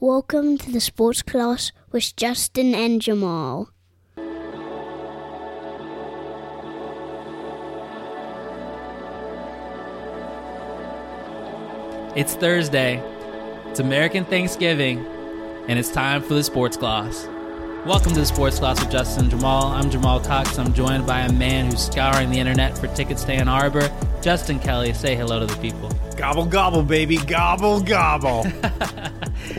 Welcome to the sports gloss with Justin and Jamaal. It's Thursday. It's American Thanksgiving, and it's time for the sports gloss. Welcome to the Sports Gloss with Justin and Jamaal. I'm Jamaal Cox. I'm joined by a man who's scouring the internet for tickets to Ann Arbor. Justin Kelly, say hello to the people. Gobble gobble, baby, gobble gobble.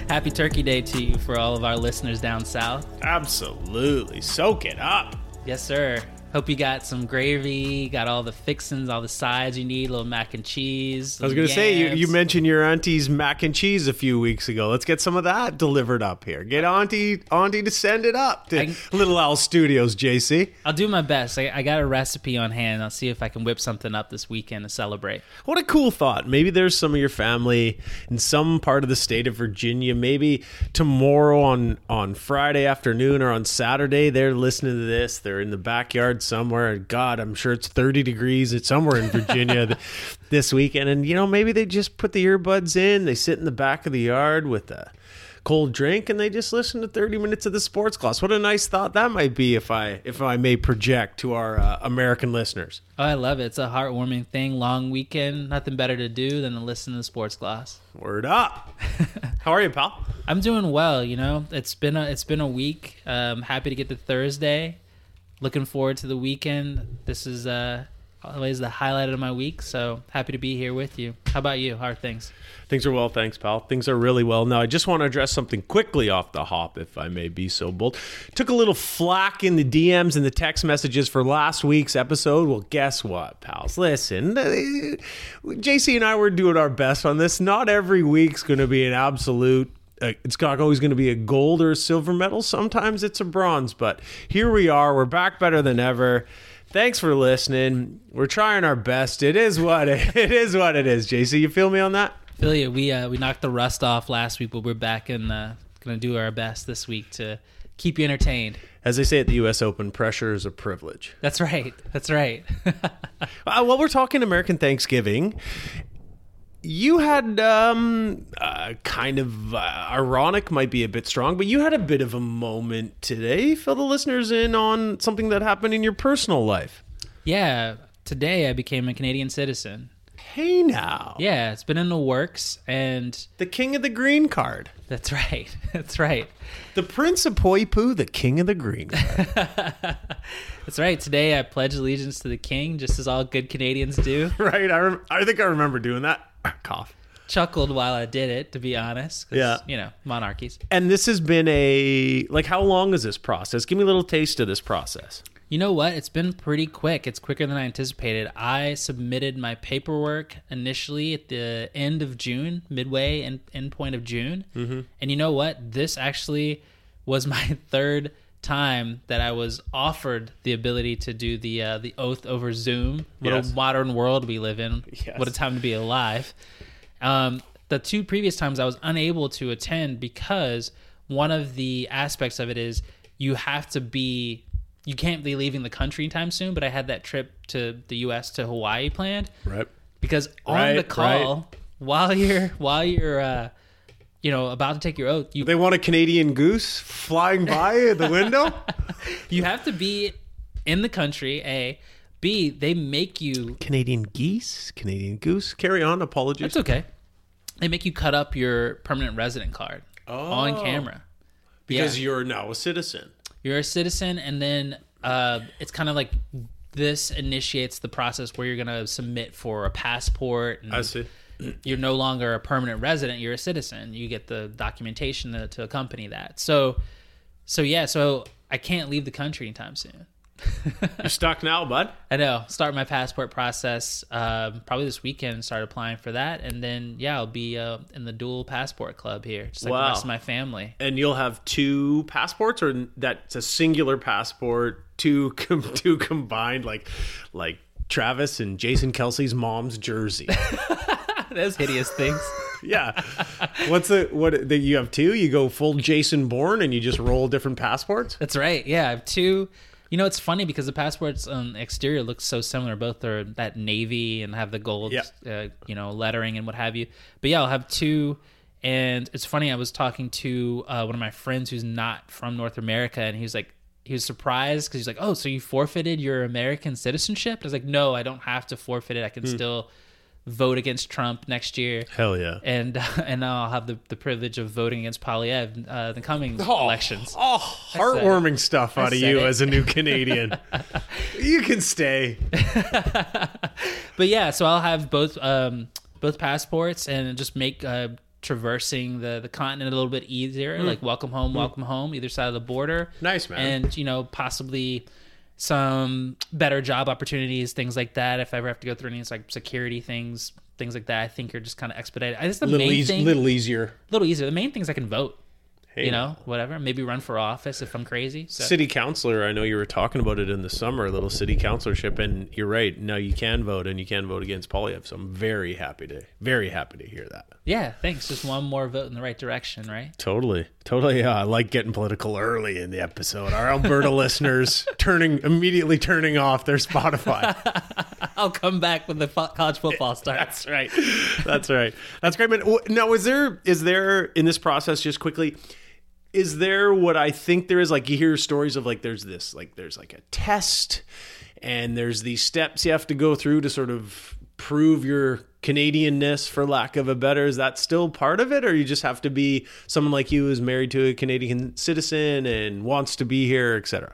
Happy Turkey Day to you for all of our listeners down south. Absolutely, soak it up. Yes, sir. Hope you got some gravy, got all the fixins, all the sides you need, a little mac and cheese. I was going to say, you, you mentioned your auntie's mac and cheese a few weeks ago. Let's get some of that delivered up here. Get auntie auntie to send it up to I- Little Owl Studios, JC. I'll do my best. I, I got a recipe on hand. I'll see if I can whip something up this weekend to celebrate. What a cool thought. Maybe there's some of your family in some part of the state of Virginia. Maybe tomorrow on, on Friday afternoon or on Saturday, they're listening to this. They're in the backyard somewhere. God, I'm sure it's 30 degrees. It's somewhere in Virginia this weekend. And, you know, maybe they just put the earbuds in. They sit in the back of the yard with a cold drink and they just listen to 30 minutes of the sports gloss. What a nice thought that might be if I if I may project to our uh, American listeners. Oh, I love it. It's a heartwarming thing. Long weekend. Nothing better to do than to listen to the sports gloss. Word up. How are you, pal? I'm doing well. You know, it's been a it's been a week. Um, happy to get to Thursday. Looking forward to the weekend. This is uh, always the highlight of my week. So happy to be here with you. How about you? How are things? Things are well, thanks, pal. Things are really well. Now, I just want to address something quickly off the hop, if I may be so bold. Took a little flack in the DMs and the text messages for last week's episode. Well, guess what, pals? Listen, uh, JC and I were doing our best on this. Not every week's going to be an absolute. It's not always going to be a gold or a silver medal. Sometimes it's a bronze, but here we are. We're back better than ever. Thanks for listening. We're trying our best. It is what it, it is. What it is. JC, you feel me on that? Feel you. We uh, we knocked the rust off last week, but we're back and uh, gonna do our best this week to keep you entertained. As they say at the U.S. Open, pressure is a privilege. That's right. That's right. Uh, while we're talking American Thanksgiving, you had um, uh, kind of uh, ironic, might be a bit strong, but you had a bit of a moment today. Fill the listeners in on something that happened in your personal life. yeah. Today I became a Canadian citizen. Hey now, Yeah, it's been in the works, and the king of the green card, that's right. That's right. the prince of Poipu, the king of the green card. That's right. Today I pledge allegiance to the king, just as all good Canadians do. right? I rem- I think I remember doing that. Cough. Chuckled while I did it, to be honest. Yeah. You know, monarchies. And this has been a like how long is this process? Give me a little taste of this process. You know what? It's been pretty quick. It's quicker than I anticipated. I submitted my paperwork initially at the end of June, midway and end point of June. Mm-hmm. And you know what? This actually was my third time that I was offered the ability to do the uh, the oath over Zoom. What Yes. a modern world we live in. Yes. What a time to be alive. Um, the two previous times I was unable to attend because one of the aspects of it is you have to be you can't be leaving the country anytime soon. But I had that trip to the U.S. to Hawaii planned Right. because on Right, the call while you're while you're uh, you know about to take your oath, you They want a Canadian goose flying by the window. you have to be in the country. A, B, they make you Canadian geese, Canadian goose. Carry on. Apologies. It's okay. They make you cut up your permanent resident card on Oh. camera. because Yeah. you're now a citizen. You're a citizen, and then uh, it's kind of like this initiates the process where you're going to submit for a passport. And see. You're no longer a permanent resident; you're a citizen. You get the documentation to, to accompany that. So, so yeah. So I can't leave the country anytime soon. You're stuck now, bud. I know. Start my passport process um, probably this weekend. Start applying for that, and then yeah, I'll be uh, in the dual passport club here, just like Wow. the rest of my family. And you'll have two passports, or that's a singular passport, two com- two combined, like like Travis and Jason Kelce's mom's jersey. Those hideous things. yeah. What's the what? The, you have two. You go full Jason Bourne, and you just roll different passports. That's right. Yeah, I have two. You know, it's funny because the passports on the exterior looks so similar. Both are that navy and have the gold, Yeah. uh, you know, lettering and what have you. But yeah, I'll have two And it's funny, I was talking to uh, one of my friends who's not from North America, and he was like, he was surprised because he's like, "Oh, so you forfeited your American citizenship?" I was like, "No, I don't have to forfeit it. I can still vote against Trump next year." Hell yeah. and and now I'll have the, the privilege of voting against Poilievre uh, the coming elections. Oh, heartwarming stuff out of you it. as a new Canadian. you can stay. But yeah, so I'll have both um, both passports and just make uh, traversing the the continent a little bit easier. Like welcome home, welcome home, either side of the border. Nice, man. And you know possibly some better job opportunities, things like that. If I ever have to go through any like security things, things like that, I think you're just kind of expedited. I just the little, main thing, little easier. little easier. The main thing is I can vote. Hey, you know, whatever. Maybe run for office if I'm crazy. So. City councilor, I know you were talking about it in the summer, a little city councilorship, and you're right. Now you can vote, and you can vote against Poilievre. So I'm very happy to, very happy to hear that. Yeah, thanks. Just one more vote in the right direction, right? Totally, totally. Yeah, I like getting political early in the episode. Our Alberta listeners turning immediately turning off their Spotify. I'll come back when the fo- college football starts. That's right. That's right. That's great, man. Now, is there is there in this process just quickly? Is there what I think there is? Like you hear stories of like there's this like there's like a test, and there's these steps you have to go through to sort of prove your Canadianness, for lack of a better. Is that still part of it, or you just have to be someone like you who's married to a Canadian citizen and wants to be here, etc.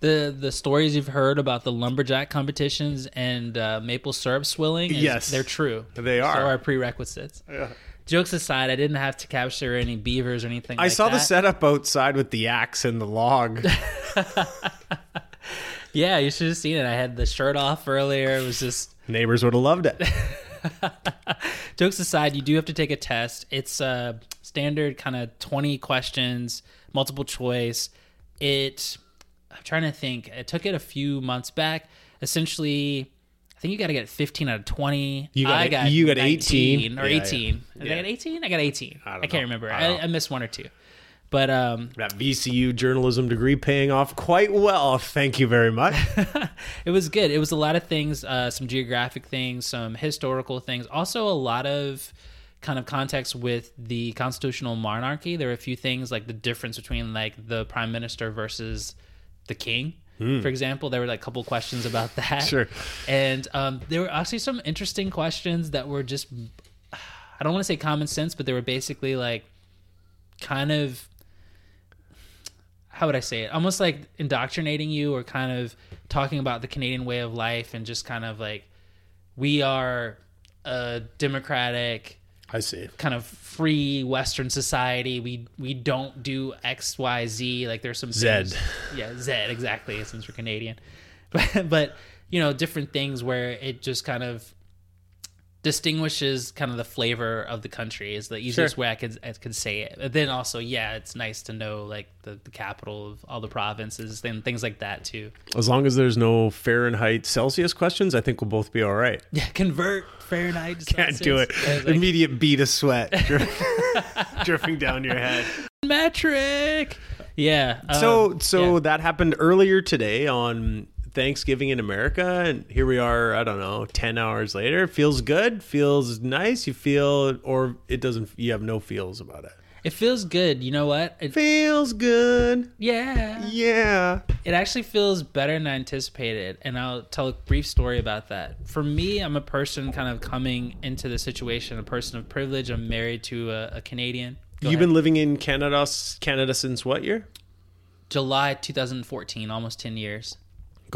The the stories you've heard about the lumberjack competitions and uh, maple syrup swilling, is- Yes. they're true. They are. So are prerequisites. Jokes aside, I didn't have to capture any beavers or anything. I like saw the setup outside with the axe and the log. Yeah, you should have seen it. I had the shirt off earlier. It was just Neighbors would have loved it. jokes aside, you do have to take a test. It's a standard kind of 20 questions, multiple choice. It, I'm trying to think, I took it a few months back. Essentially, I think you got to get 15 out of 20. You got I got you got 18. or Yeah, 18. yeah. Did Yeah. I get 18? I got 18. I, don't can't know. remember. I I. I missed one or two. But um, that VCU journalism degree paying off quite well. Thank you very much. it was good. It was a lot of things, uh, some geographic things, some historical things, also a lot of kind of context with the constitutional monarchy. There were a few things like the difference between like the prime minister versus the king. For example, there were like a couple questions about that. Sure. And um, there were actually some interesting questions that were just, I don't want to say common sense, but they were basically like kind of how would I say it? Almost like indoctrinating you or kind of talking about the Canadian way of life and just kind of like we are a democratic I see. kind of free western society. We we don't do X, Y, Z. Like there's some things- Yeah, Z exactly since we're Canadian. But but you know, different things where it just kind of distinguishes kind of the flavor of the country is the easiest Sure. way I could I could say it. But then also, yeah, it's nice to know like the, the capital of all the provinces and things like that too. As long as there's no Fahrenheit Celsius questions, I think we'll both be all right. Yeah, convert Fahrenheit. to Can't do it. Like, Immediate bead of sweat drip- dripping down your head. metric. Yeah. So um, so yeah. that happened earlier today on Thanksgiving in America, and here we are. I don't know, ten hours later. It Feels good. Feels nice. You feel, or it doesn't. You have no feels about it. it feels good. You know what? It, Feels good. yeah. Yeah. It actually feels better than I anticipated, and I'll tell a brief story about that. For me, I'm a person kind of coming into the situation, a person of privilege. I'm married to a, a Canadian. Go You've ahead. been living in Canada, Canada since what year? July 2014, almost 10 years.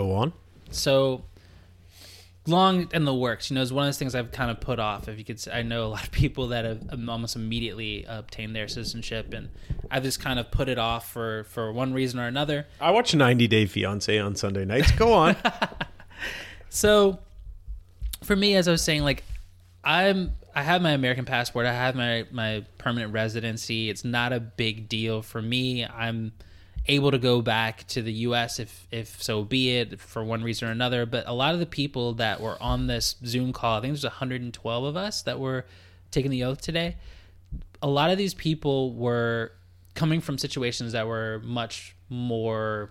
Go on. So long in the works. You know, it's one of those things I've kind of put off. If you could, say, I know a lot of people that have um, almost immediately obtained their citizenship, and I've just kind of put it off for for one reason or another. I watch 90 Day Fiance on Sunday nights. Go on. So for me, as I was saying, like I'm I have my American passport, I have my my permanent residency. It's not a big deal for me. I'm able to go back to the US if if so be it for one reason or another. But a lot of the people that were on this Zoom call, I think there's 112 of us that were taking the oath today. A lot of these people were coming from situations that were much more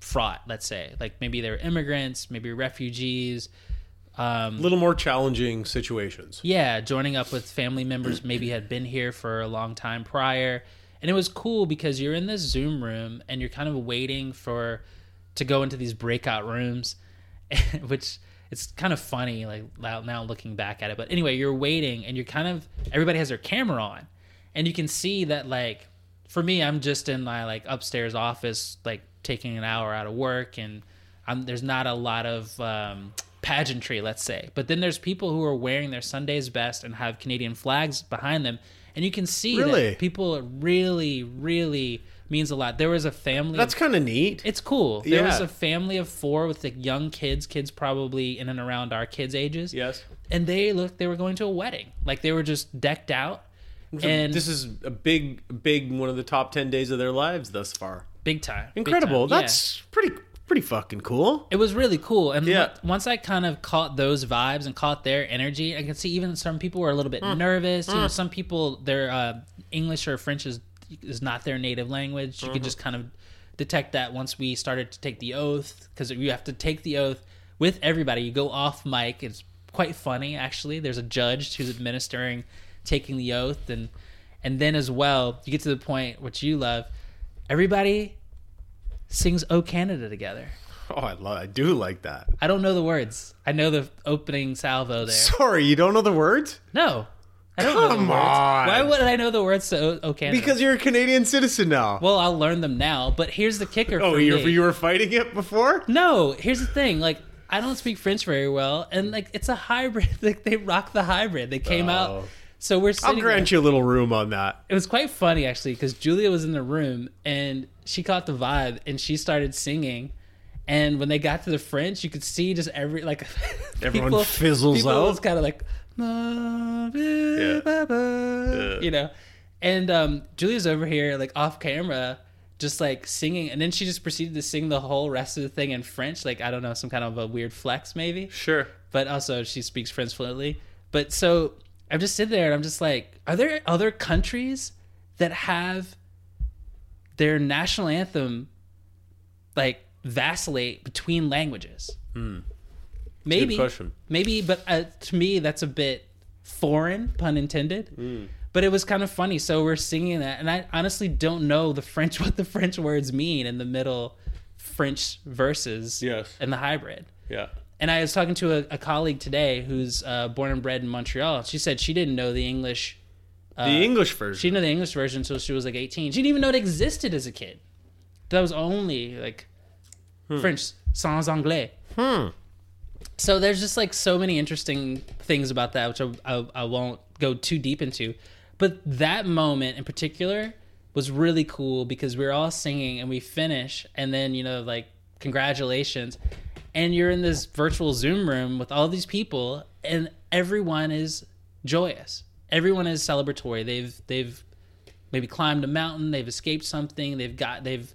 fraught, let's say. Like maybe they were immigrants, maybe refugees, um, A little more challenging situations. Yeah, joining up with family members maybe had been here for a long time prior. And it was cool because you're in this Zoom room and you're kind of waiting for to go into these breakout rooms, which it's kind of funny like now looking back at it. But anyway, you're waiting and you're kind of everybody has their camera on. And you can see that like for me, I'm just in my like upstairs office like taking an hour out of work and I'm, there's not a lot of um, pageantry, let's say. But then there's people who are wearing their Sunday's best and have Canadian flags behind them, and you can see Really? that people really, really means a lot. There was a family. That's kind of neat. it's cool. There was a family of four with like young kids, kids probably in and around our kids' ages. yes. And they looked, they were going to a wedding. Like they were just decked out. And this is a big, big one of the top ten days of their lives thus far. big time. big Incredible. time, yeah. That's pretty, pretty fucking cool. it was really cool and Yeah. on- once i kind of caught those vibes and caught their energy i could see even some people were a little bit Mm. nervous you know some people their uh, english or french is is not their native language you could Mm-hmm. just kind of detect that once we started to take the oath because you have to take the oath with everybody you go off mic it's quite funny actually there's a judge who's administering taking the oath and and then as well you get to the point which you love everybody sings "O Canada" together. Oh, I love. I do like that. I don't know the words. I know the opening salvo there. Sorry, you don't know the words No, I don't know the Come words. on. Why would I know the words to O, o Canada? because you're a Canadian citizen now. well, I'll learn them now. But here's the kicker. oh, for you me. you were fighting it before. No, here's the thing. Like, I don't speak French very well, and like, it's a hybrid. Like, they rock the hybrid. They came Oh. So we're I'll grant you a little room on that. It was quite funny actually because Julia was in the room and she caught the vibe and she started singing. And when they got to the French, you could see just every like Everyone fizzles people out. was kind of like, you know. And um, Julia's over here like off camera, just like singing, and then she just proceeded to sing the whole rest of the thing in French. Like I don't know, some kind of a weird flex maybe Sure. but also she speaks French fluently. But so I'm just sitting there and I'm just like, are there other countries that have their national anthem like vacillate between languages? Maybe, question. maybe, but uh, to me that's a bit foreign, pun intended. But it was kind of funny. So we're singing that, and I honestly don't know the French what the French words mean in the middle French verses Yes. in the hybrid. Yeah. And I was talking to a, a colleague today who's uh, born and bred in Montreal. She said she didn't know the English. The English version. She didn't know the English version until she was like 18. She didn't even know it existed as a kid. That was only like French sans anglais. Hmm. So there's just like so many interesting things about that, which I, I, I won't go too deep into. But that moment in particular was really cool because we were all singing and we finish, and then you know like congratulations, and you're in this virtual Zoom room with all these people, and everyone is joyous. Everyone is celebratory. They've they've maybe climbed a mountain, they've escaped something, they've got they've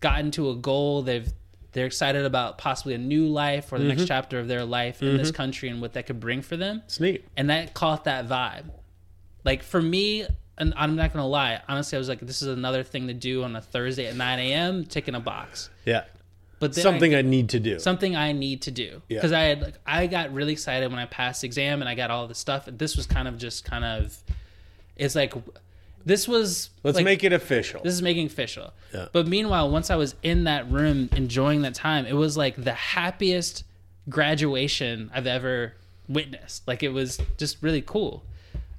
gotten to a goal, they've they're excited about possibly a new life or the next mm-hmm. chapter of their life in this mm-hmm. country and what that could bring for them. It's neat. And that caught that vibe. Like for me, and I'm not gonna lie, honestly, I was like, this is another thing to do on a Thursday at 9 a.m. Ticking a box. Yeah. But Something I, I need to do. something I need to do Yeah. because I had like I got really excited when I passed the exam and I got all the stuff. And this was kind of just kind of it's like this was Let's like, make it official. this is making official. Yeah. But meanwhile, once I was in that room enjoying that time, it was like the happiest graduation I've ever witnessed. Like it was just really cool.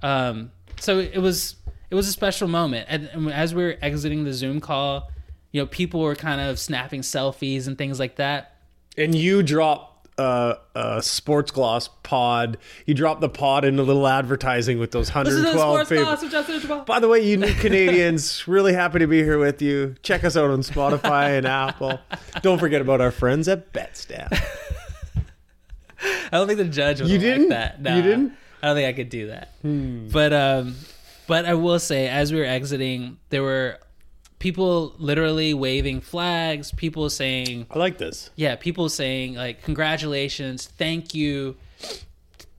Um, so it was it was a special moment. And, and as we were exiting the Zoom call, you know, people were kind of snapping selfies and things like that. and you drop uh, a sports gloss pod. You drop the pod in a little advertising with those This is the 112 sports people. By the way, you new Canadians, really happy to be here with you. Check us out on Spotify and Apple. Don't forget about our friends at Betstamp. I don't think the judge would You like didn't? that. You didn't? Hmm. I don't think I could do that. But um, but I will say, as we were exiting, there were people literally waving flags. People saying, I like this. yeah, people saying like congratulations, thank you,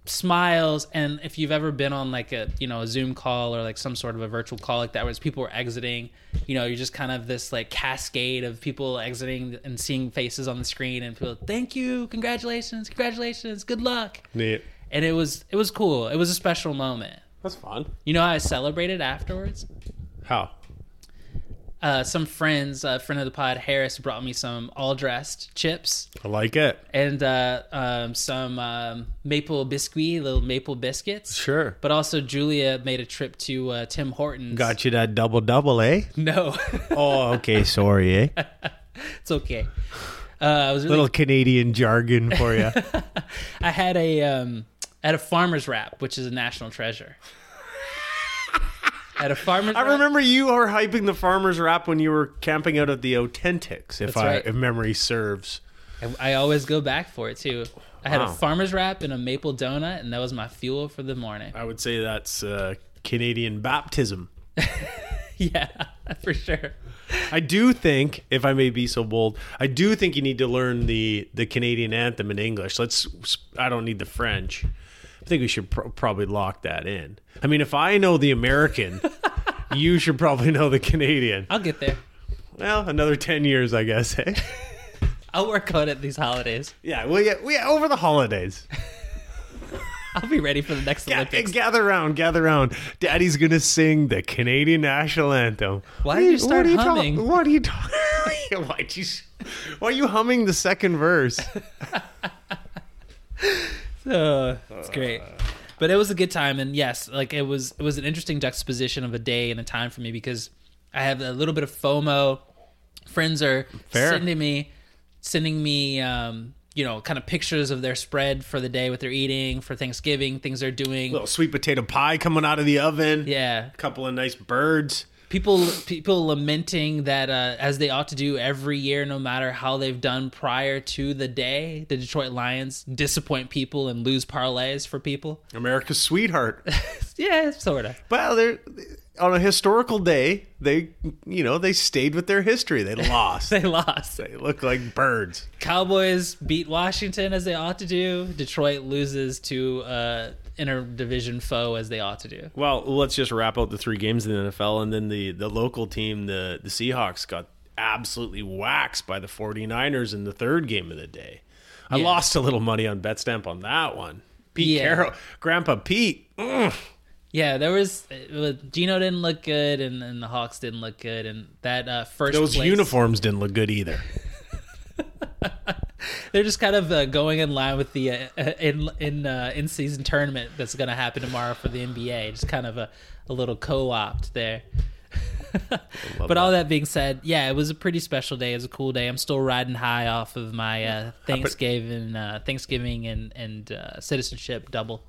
smiles. And if you've ever been on like a you know a Zoom call or like some sort of a virtual call like that, where people were exiting you know you're just kind of this like cascade of people exiting and seeing faces on the screen and people thank you congratulations congratulations good luck Neat. and it was it was cool it was a special moment That's fun. you know how i celebrated afterwards How? Uh, some friends a friend of the pod harris brought me some all dressed chips I like it. and uh, um, some um, maple biscuit little maple biscuits Sure. but also julia made a trip to uh, tim hortons Got you that double double, eh? no Oh, okay. Sorry, eh? it's okay uh, I was really Little Canadian jargon for you. I had a um I had a farmer's wrap, which is a national treasure. I had a farmer's I wrap. remember you were hyping the farmer's wrap when you were camping out at the Authentics, if That's I right. if memory serves. I, I always go back for it too. I had Wow. a farmer's wrap and a maple donut, and that was my fuel for the morning. I would say that's uh, Canadian baptism. yeah, for sure. I do think, if I may be so bold, I do think you need to learn the the Canadian anthem in English. Let's. I don't need the French. I think we should pro- probably lock that in. I mean, if I know the American, you should probably know the Canadian. I'll get there. Well, another ten years, I guess. Eh? I'll work on it these holidays. yeah, well, yeah, we over the holidays. I'll be ready for the next Ga- Olympics. gather around, gather around. Daddy's gonna sing the Canadian national anthem. Why did you start what are you humming? talk- what are you talking? why you? Why are you humming the second verse? Uh, it's great. But it was a good time, and yes, like it was it was an interesting juxtaposition of a day and a time for me because I have a little bit of FOMO. Friends are Fair. sending me sending me um, you know, kind of pictures of their spread for the day, what they're eating for Thanksgiving, things they're doing. little sweet potato pie coming out of the oven. yeah. A couple of nice birds. People people lamenting that uh, as they ought to do every year, no matter how they've done prior to the day, the Detroit Lions disappoint people and lose parlays for people. America's sweetheart. yeah, sort of. well, they're on a historical day. They, you know, they stayed with their history. They lost. They lost. they look like birds. Cowboys beat Washington as they ought to do. Detroit loses to uh, interdivision foe as they ought to do. Well, let's just wrap out the three games in the NFL, and then the the local team, the the Seahawks, got absolutely waxed by the 49ers in the third game of the day. I Yeah. lost a little money on Betstamp on that one. Pete Yeah. Carroll, Grandpa Pete. mm, Yeah, there was uh, Geno didn't look good, and, and the Hawks didn't look good, and that uh, first those place, uniforms didn't look good either. they're just kind of uh, going in line with the uh, uh, in in uh, in season tournament that's going to happen tomorrow for the NBA. Just kind of a, a little co-opt there. but all that being said, yeah, it was a pretty special day. It was a cool day. I'm still riding high off of my uh, Thanksgiving, uh, Thanksgiving and and uh, citizenship double.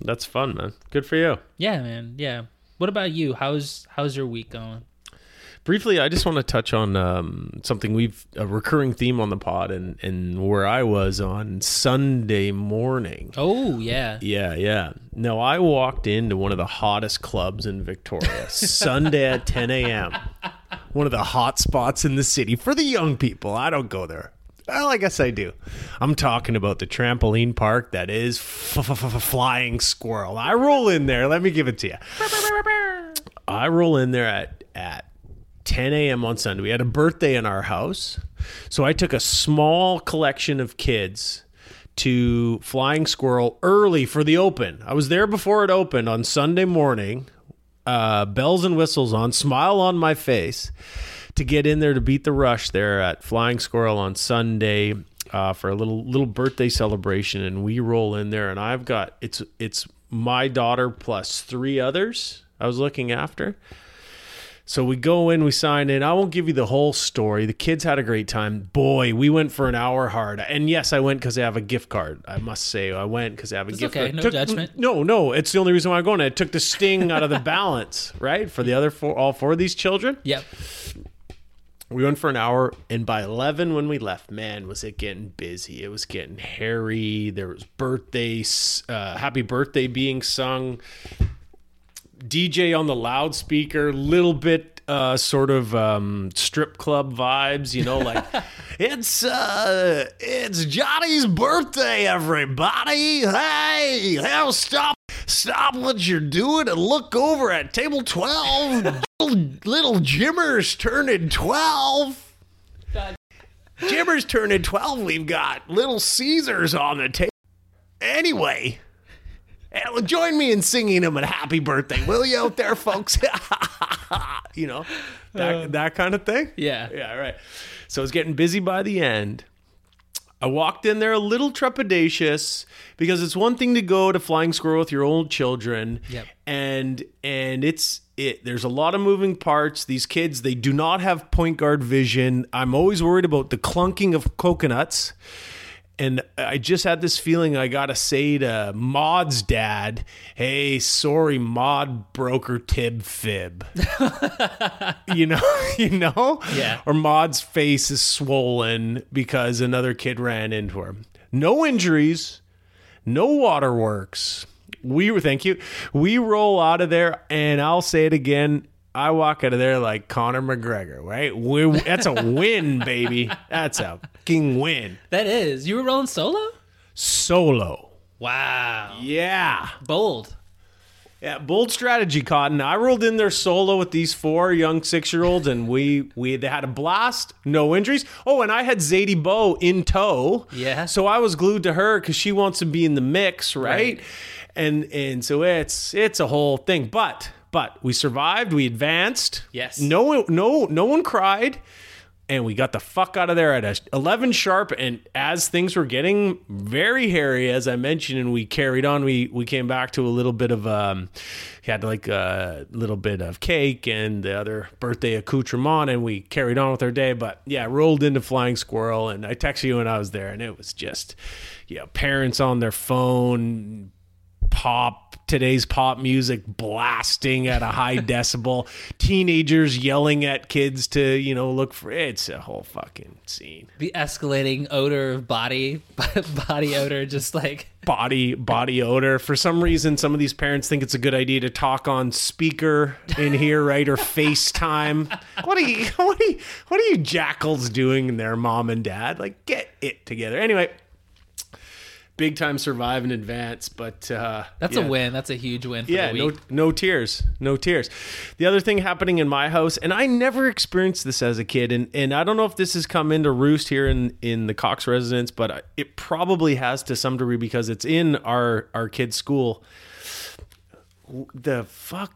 That's fun, man. Good for you. Yeah, man. Yeah. What about you? How's how's your week going? Briefly, I just want to touch on um, something we've a recurring theme on the pod, and and where I was on Sunday morning. Oh yeah. Yeah, yeah. No, I walked into one of the hottest clubs in Victoria Sunday at 10 a.m. One of the hot spots in the city for the young people. I don't go there. Well, I guess I do. I'm talking about the trampoline park that is Flying Squirrel. I roll in there. Let me give it to you. I roll in there at at 10 a.m. on Sunday. We had a birthday in our house. So I took a small collection of kids to Flying Squirrel early for the open. I was there before it opened on Sunday morning, uh, bells and whistles on, smile on my face to get in there to beat the rush there at Flying Squirrel on Sunday. Uh, for a little little birthday celebration, and we roll in there, and I've got it's it's my daughter plus three others I was looking after. So we go in, we sign in. I won't give you the whole story. The kids had a great time. Boy, we went for an hour hard. And yes, I went because I have a gift card. I must say, I went because I have a It's gift okay, card. no judgment. No, no, it's the only reason why I'm going. It took the sting out of the balance, right? For the other four, all four of these children. Yep. We went for an hour, and by eleven, when we left, man, was it getting busy? It was getting hairy. There was birthdays, uh, happy birthday being sung. DJ on the loudspeaker, little bit uh, sort of um, strip club vibes, you know, like it's uh, it's Johnny's birthday, everybody. Hey, now stop, stop what you're doing and look over at table twelve. Little, little Jimmer's turning 12. Jimmer's turning 12. We've got Little Caesars on the table. Anyway, join me in singing him a happy birthday, will you, out there, folks? you know, that, uh. that kind of thing. Yeah. Yeah, right. So it's getting busy by the end. I walked in there a little trepidatious because it's one thing to go to Flying Squirrel with your old children, Yep. and and it's it. There's a lot of moving parts. These kids they do not have point guard vision. I'm always worried about the clunking of coconuts. And I just had this feeling I gotta say to Maud's dad, "Hey, sorry, Maud broker tib fib." you know, you know, Yeah. Or Maud's face is swollen because another kid ran into her. No injuries, no waterworks. We were, thank you. We roll out of there, and I'll say it again. I walk out of there like Conor McGregor, right? We, that's a win, baby. That's a fucking win. That is. You were rolling solo? Solo. Wow. Yeah. Bold. Yeah, bold strategy, Cotton. I rolled in there solo with these four young six year olds, and we we they had a blast, no injuries. Oh, and I had Zadie Bow in tow. Yeah. So I was glued to her because she wants to be in the mix, right? Right. And and so it's it's a whole thing. But but we survived. We advanced. Yes. No no no one cried. And we got the fuck out of there at 11 sharp. And as things were getting very hairy, as I mentioned, and we carried on, we we came back to a little bit of um, had like a little bit of cake and the other birthday accoutrement, and we carried on with our day. But yeah, rolled into Flying Squirrel, and I texted you when I was there, and it was just, you know, parents on their phone, pop today's pop music blasting at a high decibel teenagers yelling at kids to you know look for it's a whole fucking scene. The escalating odor of body, body odor, just like body body odor. For some reason some of these parents think it's a good idea to talk on speaker in here right or facetime. What are you what are you what are you jackals doing in there mom and dad? Like get it together. Anyway big time survive in advance but uh that's yeah. a win. That's a huge win for Yeah, the no, no tears, no tears. The other thing happening in my house, and I never experienced this as a kid, and, and I don't know if this has come into roost here in, in the Cox residence, but it probably has to some degree because it's in our our kids' school. The fuck,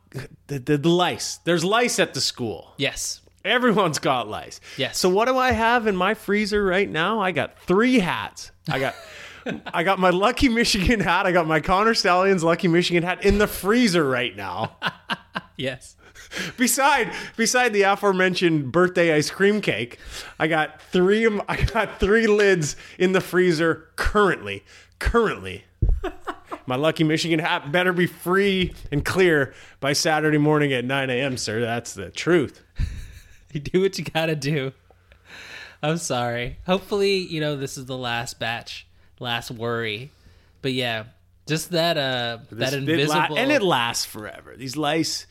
the, the, the lice. There's lice at the school. Yes. Everyone's got lice. Yes. So what do I have in my freezer right now? I got three hats. I got I got my Lucky Michigan hat. I got my Connor Stalions Lucky Michigan hat in the freezer right now. Yes. beside beside the aforementioned birthday ice cream cake, I got three I got three lids in the freezer currently. Currently. My Lucky Michigan hat better be free and clear by Saturday morning at 9 a.m., sir. That's the truth. You do what you gotta do. I'm sorry. Hopefully, you know, this is the last batch, last worry. But yeah, just that uh This- that it la- invisible and it lasts forever. These lice,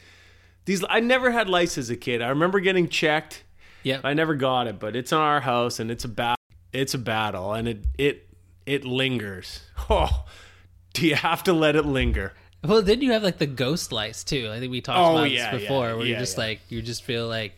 these I never had lice as a kid. I remember getting checked. Yeah, I never got it, but it's in our house and it's a bat. It's a battle, and it it it lingers. Oh, do you have to let it linger? Well, then you have like the ghost lice too. I think we talked Oh, about yeah, this before, yeah, where you yeah, just yeah. like you just feel like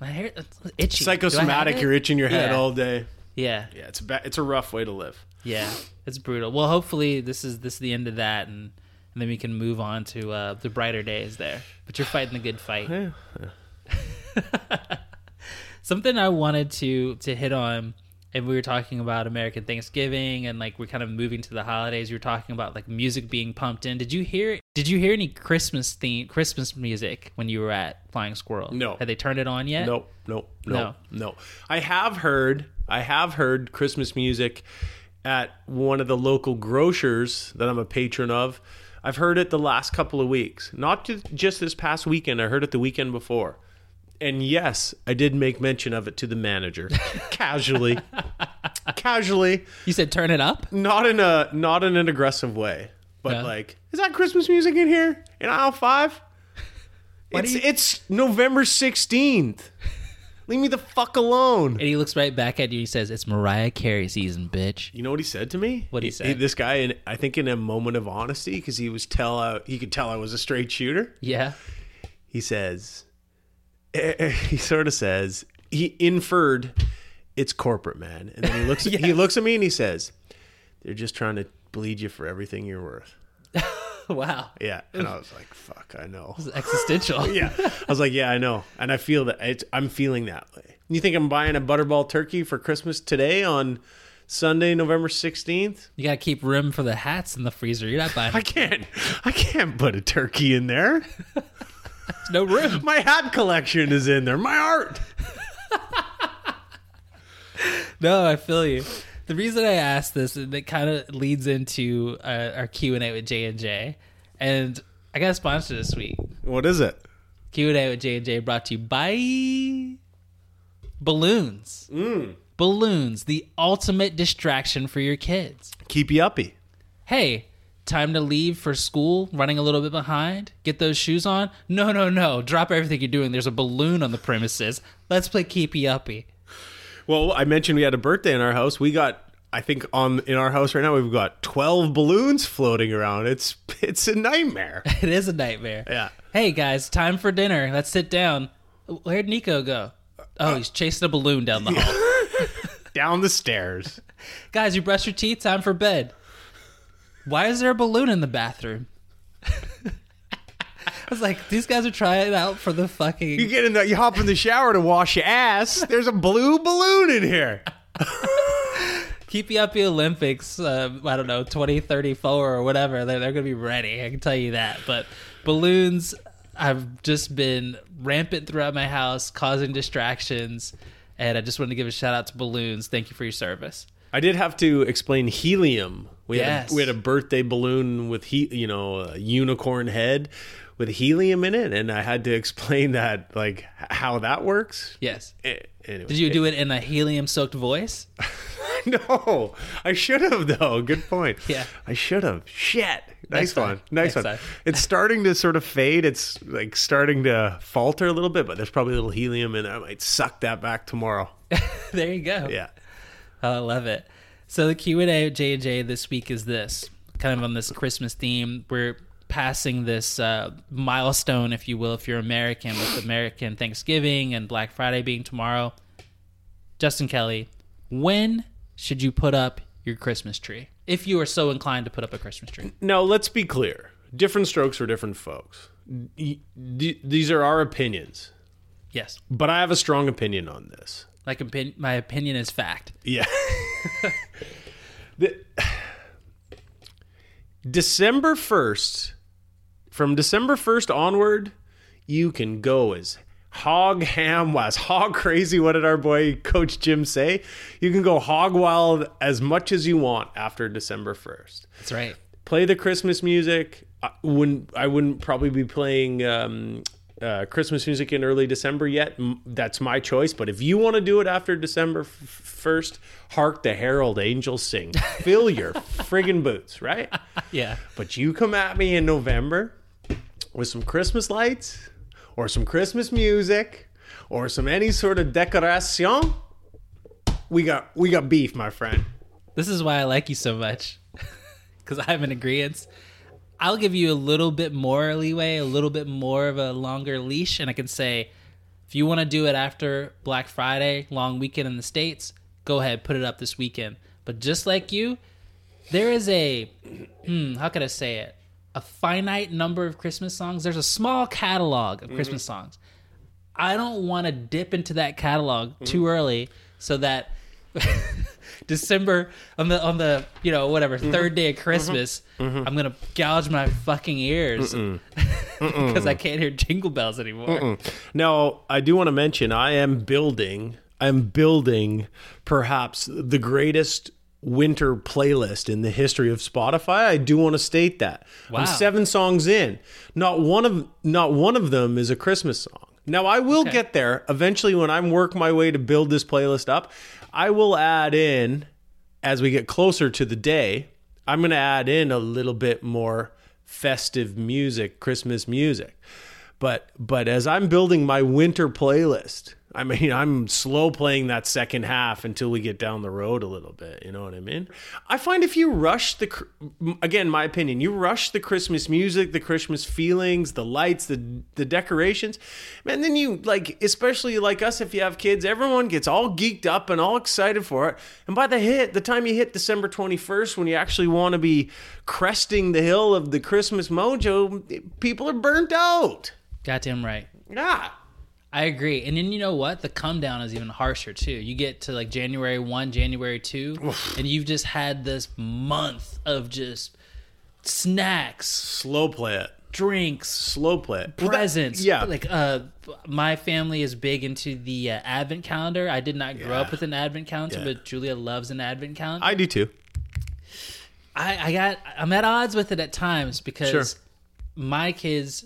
my hair it's itchy. Do I have Psychosomatic. it? You're itching your head all day. Yeah, Yeah, it's a ba- it's a rough way to live. yeah, it's brutal. Well, hopefully this is this is the end of that, and and then we can move on to uh, the brighter days there. But you're fighting the good fight. Yeah. Something I wanted to to hit on, and we were talking about American Thanksgiving, and like we're kind of moving to the holidays. You were talking about like music being pumped in. Did you hear? Did you hear any Christmas theme Christmas music when you were at Flying Squirrel? No. Had they turned it on yet? Nope, nope, No. nope, no. I have heard, I have heard Christmas music at one of the local grocers that I'm a patron of. I've heard it the last couple of weeks, not just this past weekend. I heard it the weekend before. And yes, I did make mention of it to the manager, casually, casually, You said turn it up. not in a not in an aggressive way, but Yeah. like, is that Christmas music in here in aisle five? It's you- it's November sixteenth. Leave me the fuck alone. And he looks right back at you. He says, "It's Mariah Carey season, bitch." You know what he said to me? What'd he say? This guy, in, I think, in a moment of honesty, because he was tell uh, he could tell I was a straight shooter. Yeah. he says, eh, eh, eh, he sort of says, he inferred it's corporate, man. And then he looks, he looks at me and he says, they're just trying to bleed you for everything you're worth. wow. Yeah. And I was like, fuck, I know. It's existential. yeah. I was like, yeah, I know. And I feel that it's, I'm feeling that way. You think I'm buying a butterball turkey for Christmas today on Sunday, November 16th? You gotta keep room for the hats in the freezer. You're not buying I can't, I can't put a turkey in there. There's no room. My hat collection is in there. My art. No, I feel you. The reason I asked this, and it kind of leads into uh, our Q and A with J and J, and I got a sponsor this week. What is it? Q and A with J and J brought to you by balloons. Balloons, the ultimate distraction for your kids. Keep you uppy. Hey, time to leave for school, running a little bit behind. Get those shoes on. No, no, no. Drop everything you're doing. There's a balloon on the premises. Let's play keepy uppy. Well, I mentioned we had a birthday in our house. We got I think on in our house right now we've got 12 balloons floating around. It's it's a nightmare. It is a nightmare. Yeah. Hey guys, time for dinner. Let's sit down. Where'd Nico go? Oh, he's chasing a balloon down the hall. Down the stairs. guys, you brush your teeth. Time for bed. Why is there a balloon in the bathroom? I was like, these guys are trying it out for the fucking. You get in the you hop in the shower to wash your ass. There's a blue balloon in here. Keep you up the Olympics, uh, I don't know, 2034 or whatever. They're, they're going to be ready. I can tell you that. But balloons I've just been rampant throughout my house, causing distractions. And I just wanted to give a shout out to balloons. Thank you for your service. I did have to explain helium. We Yes. had a, we had a birthday balloon with he, you know, a unicorn head with helium in it, and I had to explain that like how that works. Yes. Eh, Anyway. Did you do it in a helium soaked voice? No, I should have though. Good point. Yeah. I should have. Shit. Nice one. Nice Next one. It's starting to sort of fade. It's like starting to falter a little bit, but there's probably a little helium in there. I might suck that back tomorrow. there you go. Yeah. Oh, I love it. So the Q and A J and J this week is this kind of on this Christmas theme. We're passing this uh, milestone, if you will, if you're American, with American Thanksgiving and Black Friday being tomorrow. Justin Kelly, when should you put up your Christmas tree? If you are so inclined to put up a Christmas tree. Now, let's be clear. Different strokes for different folks. These are our opinions, Yes. but I have a strong opinion on this. Like my opinion is fact. Yeah. The- December 1st, from December 1st onward, you can go as hog ham, as hog crazy. What did our boy Coach Jim say? You can go hog wild as much as you want after December 1st That's right. play the Christmas music. I wouldn't I wouldn't probably be playing um, uh, Christmas music in early December yet. That's my choice. But if you want to do it after December first, hark the herald angels sing. Fill your friggin' boots, right? Yeah. But you come at me in November with some Christmas lights or some Christmas music or some any sort of decoration. We got we got beef, my friend. This is why I like you so much. Because I'm in agreement. I'll give you a little bit more leeway, a little bit more of a longer leash, and I can say, if you want to do it after Black Friday, long weekend in the States, go ahead, put it up this weekend. But just like you, there is a, hmm, how could I say it? A finite number of Christmas songs. There's a small catalog of Christmas mm-hmm. songs. I don't want to dip into that catalog mm-hmm. too early so that December on the on the you know whatever mm-hmm. third day of Christmas, I'm gonna gouge my fucking ears because I can't hear jingle bells anymore. Now, I do want to mention I am building I'm building perhaps the greatest winter playlist in the history of Spotify. I do want to state that. Wow. I'm 7 songs in. Not one of not one of them is a Christmas song. Now, I will Okay. get there eventually when I'm work my way to build this playlist up. I will add in as we get closer to the day, I'm going to add in a little bit more festive music, Christmas music. But but as I'm building my winter playlist, I mean, I'm slow playing that second half until we get down the road a little bit. You know what I mean? I find if you rush the, again, my opinion, you rush the Christmas music, the Christmas feelings, the lights, the the decorations, man. Then you like, especially like us, if you have kids, everyone gets all geeked up and all excited for it. And by the hit, the time you hit December 21st, when you actually want to be cresting the hill of the Christmas mojo, people are burnt out. Goddamn right. Yeah. I agree. And then you know what? The come down is even harsher too. You get to like January 1, January 2, and you've just had this month of just snacks, Slow play it. drinks, Slow play it. Well, that- presents. yeah. Like uh my family is big into the uh, advent calendar. I did not grow Yeah. up with an advent calendar, Yeah. but Julia loves an advent calendar. I do too. I, I got I'm at odds with it at times because Sure. my kids,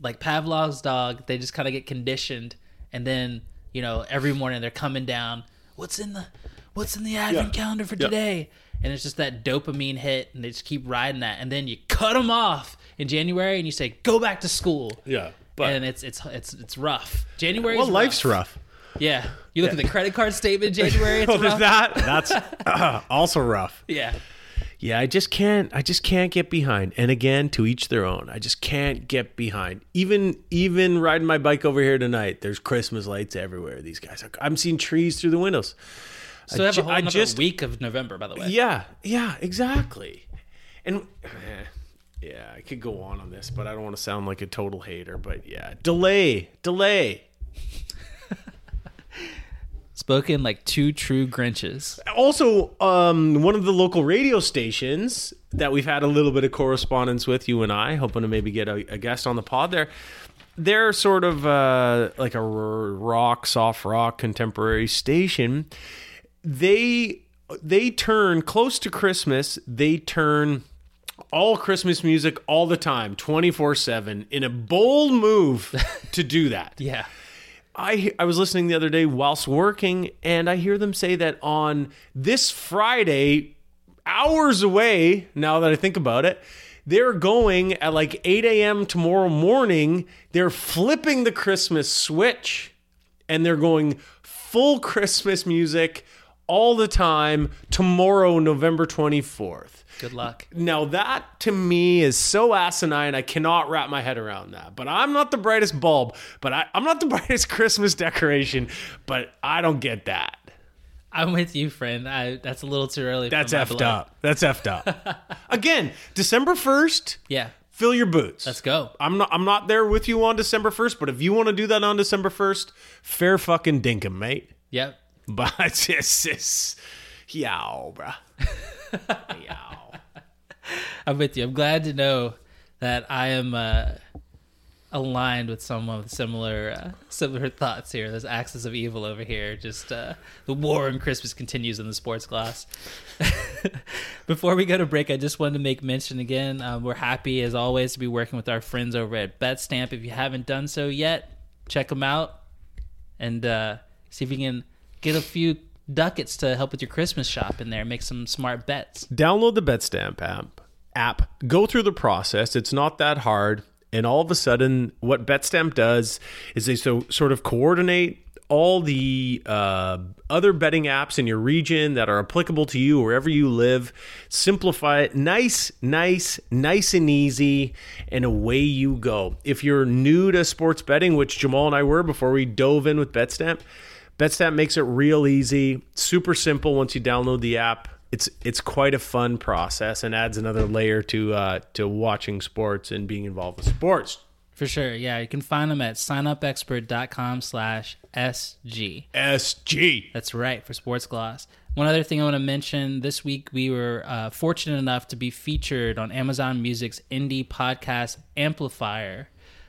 like Pavlov's dog, they just kind of get conditioned, and then you know every morning they're coming down. What's in the What's in the advent Yeah. calendar for Yeah. today? And it's just that dopamine hit, and they just keep riding that, and then you cut them off in January, and you say go back to school. Yeah. But and it's it's it's it's rough. January. well, life's rough. Yeah, you look at the credit card statement. in January. It's Oh, there's that. That's uh, also rough. Yeah. Yeah, I just can't. I just can't get behind. And again, to each their own. I just can't get behind. Even even riding my bike over here tonight, there's Christmas lights everywhere. These guys, I'm seeing trees through the windows. So I have a whole I another just- week of November, by the way. Yeah, yeah, exactly. And yeah, I could go on on this, but I don't want to sound like a total hater. But yeah, delay, delay. Spoken like two true Grinches. also um, one of the local radio stations that we've had a little bit of correspondence with you and i hoping to maybe get a, a guest on the pod there they're sort of uh, like a rock soft rock contemporary station they they turn close to christmas they turn all christmas music all the time 24-7 in a bold move to do that Yeah. I I was listening the other day whilst working, and I hear them say that on this Friday, hours away. Now that I think about it, they're going at like 8 a.m. tomorrow morning. They're flipping the Christmas switch, and they're going full Christmas music all the time tomorrow, November 24th. Good luck. Now that to me is so asinine. I cannot wrap my head around that. But I'm not the brightest bulb. But I, I'm not the brightest Christmas decoration. But I don't get that. I'm with you, friend. I that's a little too early. That's effed blood. up. That's effed up. Again, December first. Yeah. Fill your boots. Let's go. I'm not. I'm not there with you on December first. But if you want to do that on December first, fair fucking dinkum, mate. Yep. But it's it's, it's yow, bruh. yow. I'm with you. I'm glad to know that I am uh, aligned with someone with similar uh, similar thoughts here. There's axis of evil over here. Just uh, the war on Christmas continues in the Sports Gloss. Before we go to break, I just wanted to make mention again. Um, we're happy as always to be working with our friends over at BetStamp. If you haven't done so yet, check them out and uh, see if you can get a few ducats to help with your Christmas shop in there. Make some smart bets. download the BetStamp app. App. Go through the process. It's not that hard. And all of a sudden, what BetStamp does is they so sort of coordinate all the uh, other betting apps in your region that are applicable to you wherever you live. Simplify it. Nice, nice, nice and easy, and away you go. If you're new to sports betting, which Jamaal and I were before we dove in with BetStamp, BetStamp makes it real easy, super simple once you download the app. It's it's quite a fun process and adds another layer to uh, to watching sports and being involved with sports. For sure. Yeah, you can find them at signupexpert.com slash SG. SG. That's right, for Sports Gloss. One other thing I want to mention this week, we were uh, fortunate enough to be featured on Amazon Music's indie podcast Amplifier.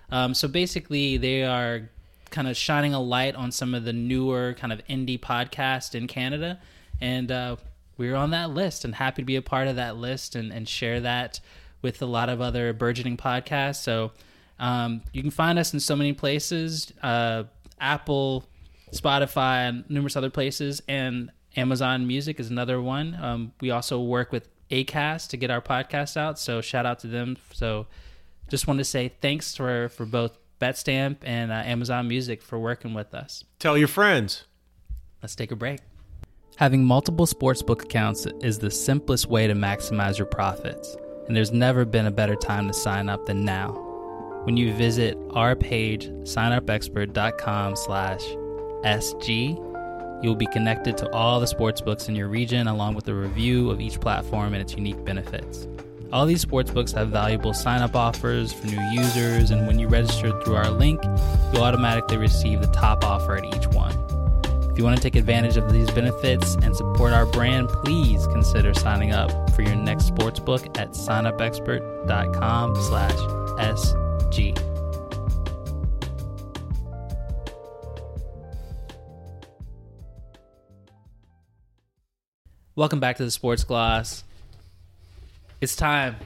Um, so basically, they are kind of shining a light on some of the newer kind of indie podcasts in Canada. And uh, we were on that list and happy to be a part of that list and, and share that with a lot of other burgeoning podcasts. So um, you can find us in so many places uh, Apple, Spotify, and numerous other places. And Amazon Music is another one. Um, we also work with Acast to get our podcast out. So shout out to them. So just wanted to say thanks for for both Betstamp and uh, Amazon Music for working with us. Tell your friends. Let's take a break. Having multiple sportsbook accounts is the simplest way to maximize your profits, and there's never been a better time to sign up than now. When you visit our page, signupexpert.com slash SG, you'll be connected to all the sportsbooks in your region along with a review of each platform and its unique benefits. All these sportsbooks have valuable sign up offers for new users, and when you register through our link, you'll automatically receive the top offer at each one. If you want to take advantage of these benefits and support our brand, please consider signing up for your next sportsbook at signupexpert.com slash SG. Welcome back to the Sports Gloss. It's time.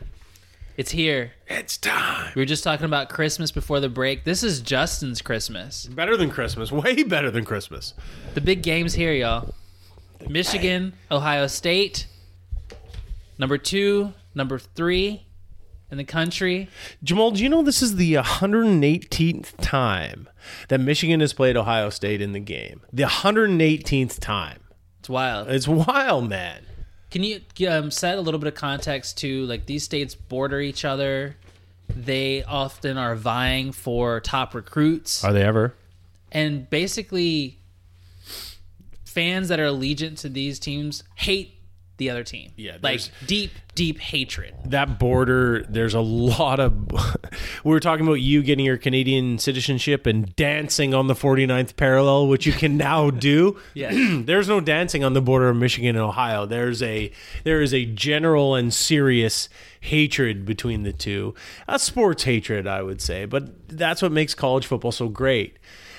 It's here. It's time. We were just talking about Christmas before the break. This is Justin's Christmas. Better than Christmas. Way better than Christmas. The big game's here, y'all. Michigan, Ohio State. Number two, number three in the country. Jamaal, do you know this is the 118th time that Michigan has played Ohio State in the game? The 118th time. It's wild. It's wild, man. Can you um, set a little bit of context to like these states border each other? They often are vying for top recruits, Are they ever? and basically, fans that are allegiant to these teams hate the other team. Yeah, like deep, deep hatred. That border, there's a lot of. we were talking about you getting your Canadian citizenship and dancing on the 49th parallel, which you can now do. Yeah. there's no dancing on the border of Michigan and Ohio. There's a there is a general and serious hatred between the two. A sports hatred, I would say, but that's what makes college football so great.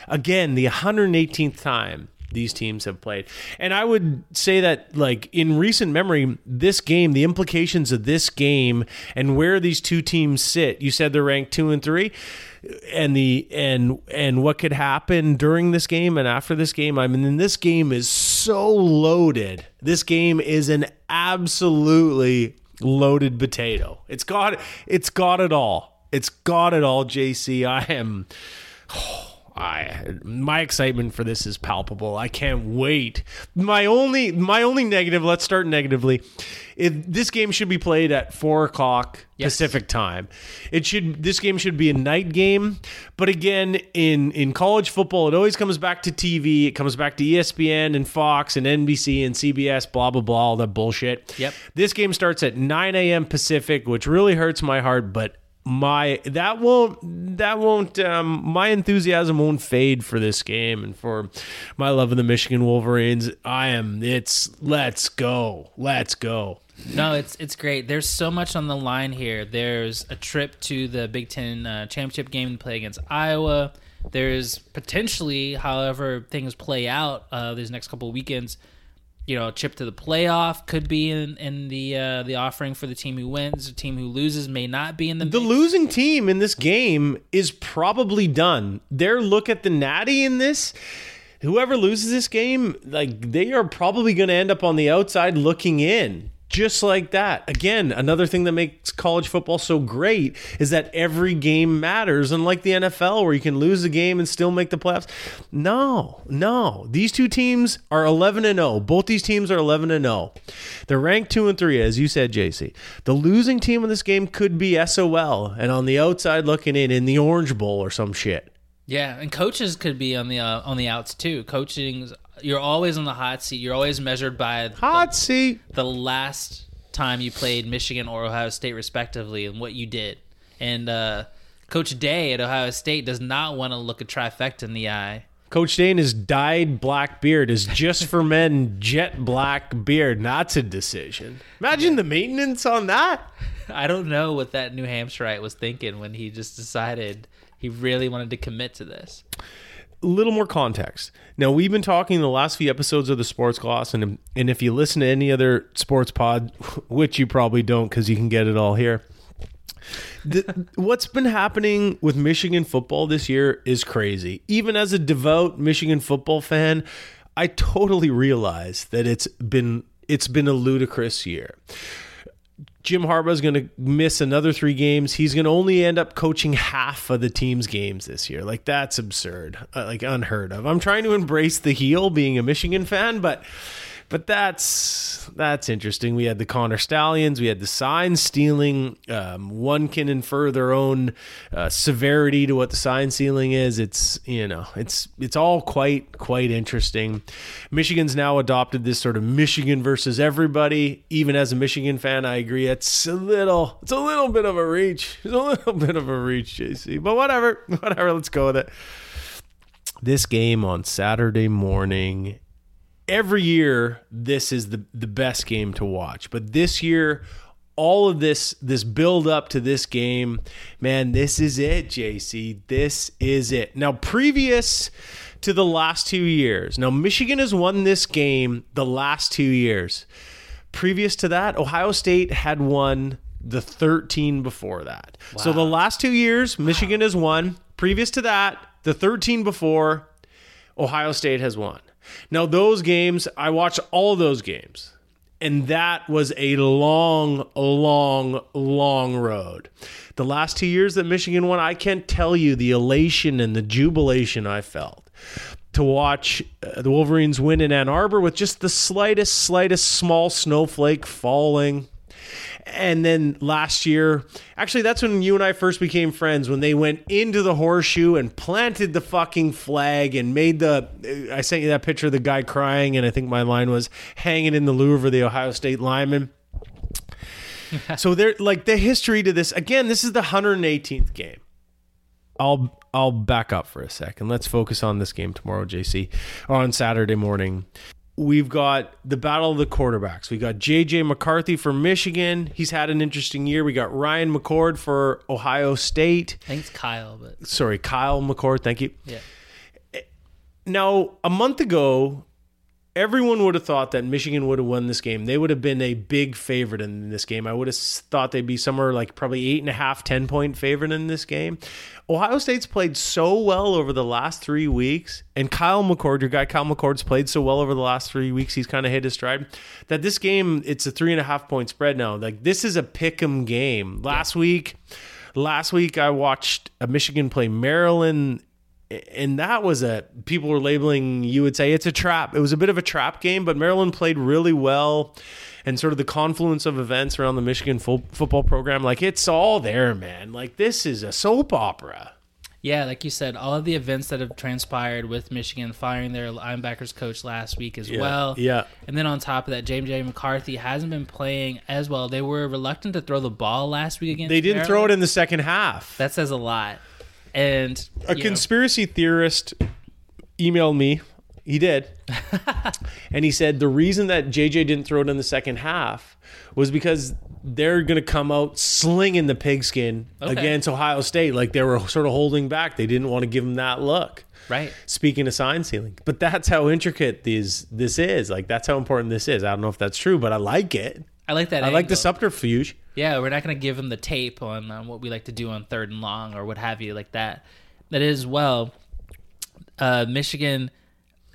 Again, the 118th time these teams have played. And I would say that like in recent memory, this game, the implications of this game and where these two teams sit, you said they're ranked 2 and 3 and the and and what could happen during this game and after this game. I mean, this game is so loaded. This game is an absolutely loaded potato. It's got it's got it all. It's got it all, JC. I am oh, I my excitement for this is palpable. I can't wait. My only my only negative. Let's start negatively. If this game should be played at four o'clock Yes. Pacific time, it should. This game should be a night game. But again, in in college football, it always comes back to TV. It comes back to ESPN and Fox and NBC and CBS. Blah blah blah. All that bullshit. Yep. This game starts at 9 a.m. Pacific, which really hurts my heart, but my that won't that won't um, my enthusiasm won't fade for this game and for my love of the Michigan Wolverines. I am it's let's go. Let's go. No, it's it's great. There's so much on the line here. There's a trip to the Big Ten uh, championship game to play against Iowa. There's potentially, however things play out, uh, these next couple weekends, you know, a trip to the playoff could be in, in the uh, the offering for the team who wins. The team who loses may not be in the. The mix. losing team in this game is probably done. Their look at the natty in this, whoever loses this game, like they are probably going to end up on the outside looking in. Just like that. Again, another thing that makes college football so great is that every game matters. Unlike the NFL, where you can lose a game and still make the playoffs. No, no. These two teams are 11 and 0. Both these teams are 11 and 0. They're ranked 2 and 3, as you said, JC. The losing team in this game could be SOL and on the outside looking in in the Orange Bowl or some shit. Yeah, and coaches could be on the uh, on the outs too. Coaching, you're always on the hot seat. You're always measured by Hot seat. the last time you played Michigan or Ohio State, respectively, and what you did. And uh, Coach Day at Ohio State does not want to look a trifecta in the eye. Coach Dane his dyed black beard is just for men jet black beard. That's a decision. Imagine the maintenance on that. I don't know what that New Hampshireite was thinking when he just decided he really wanted to commit to this. A little more context. Now we've been talking the last few episodes of the Sports Gloss, and and if you listen to any other sports pod, which you probably don't because you can get it all here. The, what's been happening with Michigan football this year is crazy. Even as a devout Michigan football fan, I totally realize that it's been it's been a ludicrous year Jim Harbaugh is going to miss another three games. He's going to only end up coaching half of the team's games this year. Like that's absurd, uh, like unheard of. I'm trying to embrace the heel, being a Michigan fan, but but that's that's interesting. We had the Connor Stalions, we had the sign stealing. Um, one can infer their own uh, severity to what the sign stealing is. It's you know it's it's all quite quite interesting. Michigan's now adopted this sort of Michigan versus everybody. Even as a Michigan fan, I agree it's a little it's a little bit of a reach. It's a little bit of a reach, JC. But whatever, whatever. Let's go with it. This game on Saturday morning every year this is the the best game to watch. But this year all of this this build up to this game man this is it JC this is it. Now previous to the last 2 years now Michigan has won this game the last 2 years. Previous to that Ohio State had won the 13 before that. So the last 2 years Michigan has won. Previous to that the 13 before Ohio State has won now, those games, I watched all those games, and that was a long, long, long road. The last two years that Michigan won, I can't tell you the elation and the jubilation I felt to watch uh, the Wolverines win in Ann Arbor with just the slightest, slightest small snowflake falling and then last year, actually, that's when you and I first became friends. When they went into the horseshoe and planted the fucking flag and made the. I sent you that picture of the guy crying, and I think my line was hanging in the Louvre, the Ohio State lineman. so they're like the history to this. Again, this is the 118th game. I'll I'll back up for a second. Let's focus on this game tomorrow, JC, on Saturday morning we've got the battle of the quarterbacks. We got JJ McCarthy for Michigan. He's had an interesting year. We got Ryan McCord for Ohio State. I think it's Kyle, but sorry, Kyle McCord. Thank you. Yeah. Now, a month ago, everyone would have thought that Michigan would have won this game. They would have been a big favorite in this game. I would have thought they'd be somewhere like probably eight and a half, 10 point favorite in this game. Ohio State's played so well over the last three weeks, and Kyle McCord, your guy Kyle McCord's played so well over the last three weeks, he's kind of hit his stride. That this game, it's a three and a half point spread now. Like this is a pick 'em game. Last week, last week I watched a Michigan play Maryland and that was a people were labeling you would say it's a trap. It was a bit of a trap game, but Maryland played really well and sort of the confluence of events around the Michigan fo- football program, like it's all there, man. Like this is a soap opera. Yeah, like you said, all of the events that have transpired with Michigan firing their linebackers coach last week as yeah, well. Yeah. And then on top of that, James J. McCarthy hasn't been playing as well. They were reluctant to throw the ball last week against They didn't Maryland. throw it in the second half. That says a lot. And a conspiracy know. theorist emailed me he did. and he said the reason that JJ didn't throw it in the second half was because they're going to come out slinging the pigskin okay. against Ohio State. Like they were sort of holding back. They didn't want to give him that look. Right. Speaking of sign stealing, but that's how intricate these this is. Like that's how important this is. I don't know if that's true, but I like it. I like that. I angle. like the subterfuge. Yeah, we're not going to give him the tape on um, what we like to do on third and long or what have you, like that. That is well. Uh, Michigan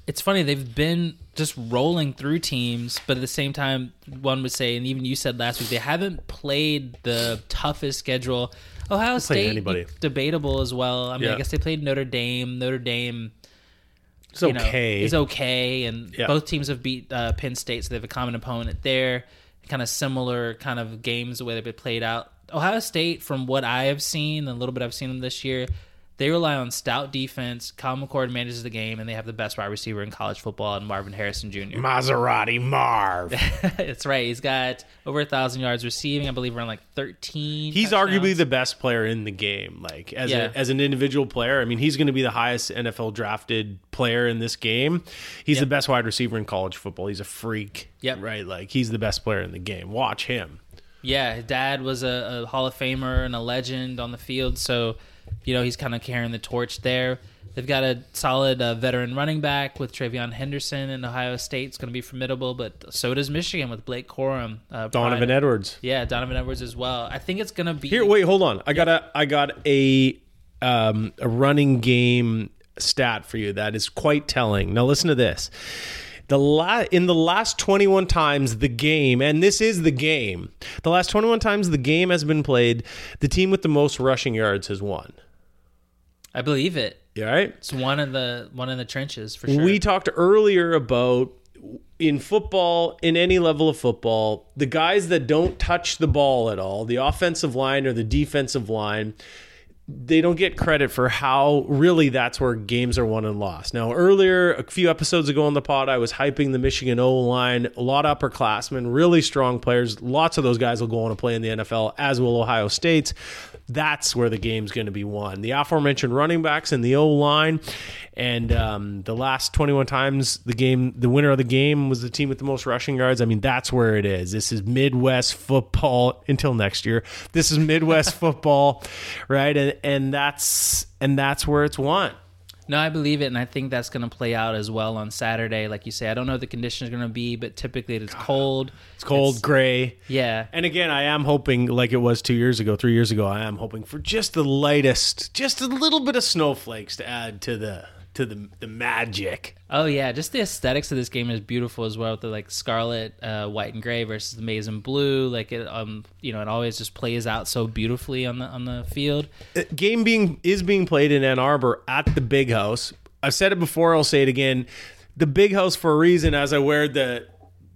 it's funny they've been just rolling through teams, but at the same time, one would say, and even you said last week, they haven't played the toughest schedule. Ohio State anybody. debatable as well. I mean, Yeah. I guess they played Notre Dame. Notre Dame know, okay. is okay, and Yeah. both teams have beat uh, Penn State, so they have a common opponent there. Kind of similar kind of games the way they've been played out. Ohio State, from what I have seen, a little bit I've seen them this year, they rely on stout defense. Kyle McCord manages the game, and they have the best wide receiver in college football, and Marvin Harrison Jr. Maserati Marv. That's right. He's got over a thousand yards receiving. I believe around like thirteen. He's touchdowns. arguably the best player in the game. Like as Yeah. a, as an individual player, I mean, he's going to be the highest NFL drafted player in this game. He's Yep. the best wide receiver in college football. He's a freak. Yep. Right. Like he's the best player in the game. Watch him. Yeah, his dad was a, a Hall of Famer and a legend on the field, so you know he's kind of carrying the torch there. They've got a solid uh, veteran running back with TreVeyon Henderson, in Ohio State. It's going to be formidable. But so does Michigan with Blake Corum, uh, Donovan pride- Edwards. Yeah, Donovan Edwards as well. I think it's going to be Here, wait, hold on. I got a I got a um, a running game stat for you that is quite telling. Now listen to this. The la- in the last 21 times the game, and this is the game, the last 21 times the game has been played, the team with the most rushing yards has won. I believe it. Yeah, right? It's one of the one in the trenches for sure. We talked earlier about in football, in any level of football, the guys that don't touch the ball at all, the offensive line or the defensive line, they don't get credit for how really that's where games are won and lost. Now, earlier, a few episodes ago on the pod, I was hyping the Michigan O line, a lot of upperclassmen, really strong players. Lots of those guys will go on to play in the NFL, as will Ohio State's. That's where the game's going to be won. The aforementioned running backs and the O line, and um, the last 21 times the game, the winner of the game was the team with the most rushing yards. I mean, that's where it is. This is Midwest football until next year. This is Midwest football, right? And and that's and that's where it's won. No, I believe it, and I think that's going to play out as well on Saturday. Like you say, I don't know what the conditions are going to be, but typically it's cold. It's cold, gray. Yeah, And again, I am hoping, like it was two years ago, three years ago, I am hoping for just the lightest, just a little bit of snowflakes to add to the to the the magic. Oh yeah, just the aesthetics of this game is beautiful as well. With the like scarlet, uh, white, and gray versus the maize and blue. Like it, um, you know, it always just plays out so beautifully on the on the field. Uh, Game being is being played in Ann Arbor at the Big House. I've said it before. I'll say it again. The Big House for a reason. As I wear the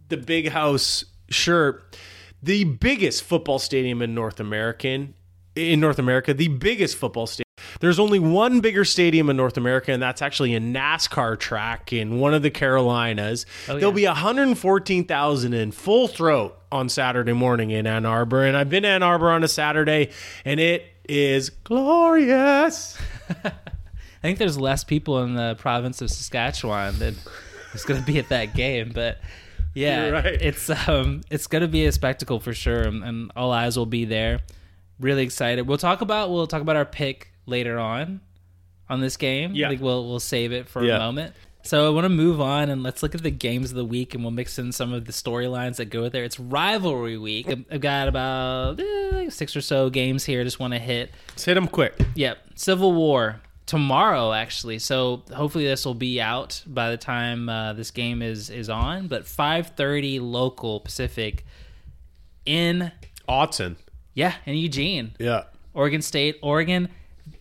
the Big House shirt, the biggest football stadium in North American in North America, the biggest football stadium. There's only one bigger stadium in North America, and that's actually a NASCAR track in one of the Carolinas. There'll be 114,000 in full throat on Saturday morning in Ann Arbor, and I've been to Ann Arbor on a Saturday, and it is glorious. I think there's less people in the province of Saskatchewan than is going to be at that game, but yeah, right. it's um it's going to be a spectacle for sure, and, and all eyes will be there. Really excited. We'll talk about we'll talk about our pick later on on this game. Yeah. I think we'll we'll save it for Yeah. a moment. So I want to move on and let's look at the games of the week, and we'll mix in some of the storylines that go with there. It's rivalry week. I've- I've got about eh, six or so games here. I just want to hit. Let's hit them quick. Yep, Civil War tomorrow actually. So hopefully this will be out by the time uh, this game is is on. But 5:30 local Pacific in Autzen. yeah in Eugene, Yeah. Oregon State, Oregon.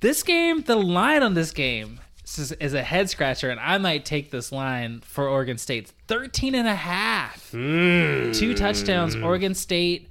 This game, the line on this game is, is a head scratcher, and I might take this line for Oregon State. 13 and a half. Hmm. Two touchdowns. Oregon State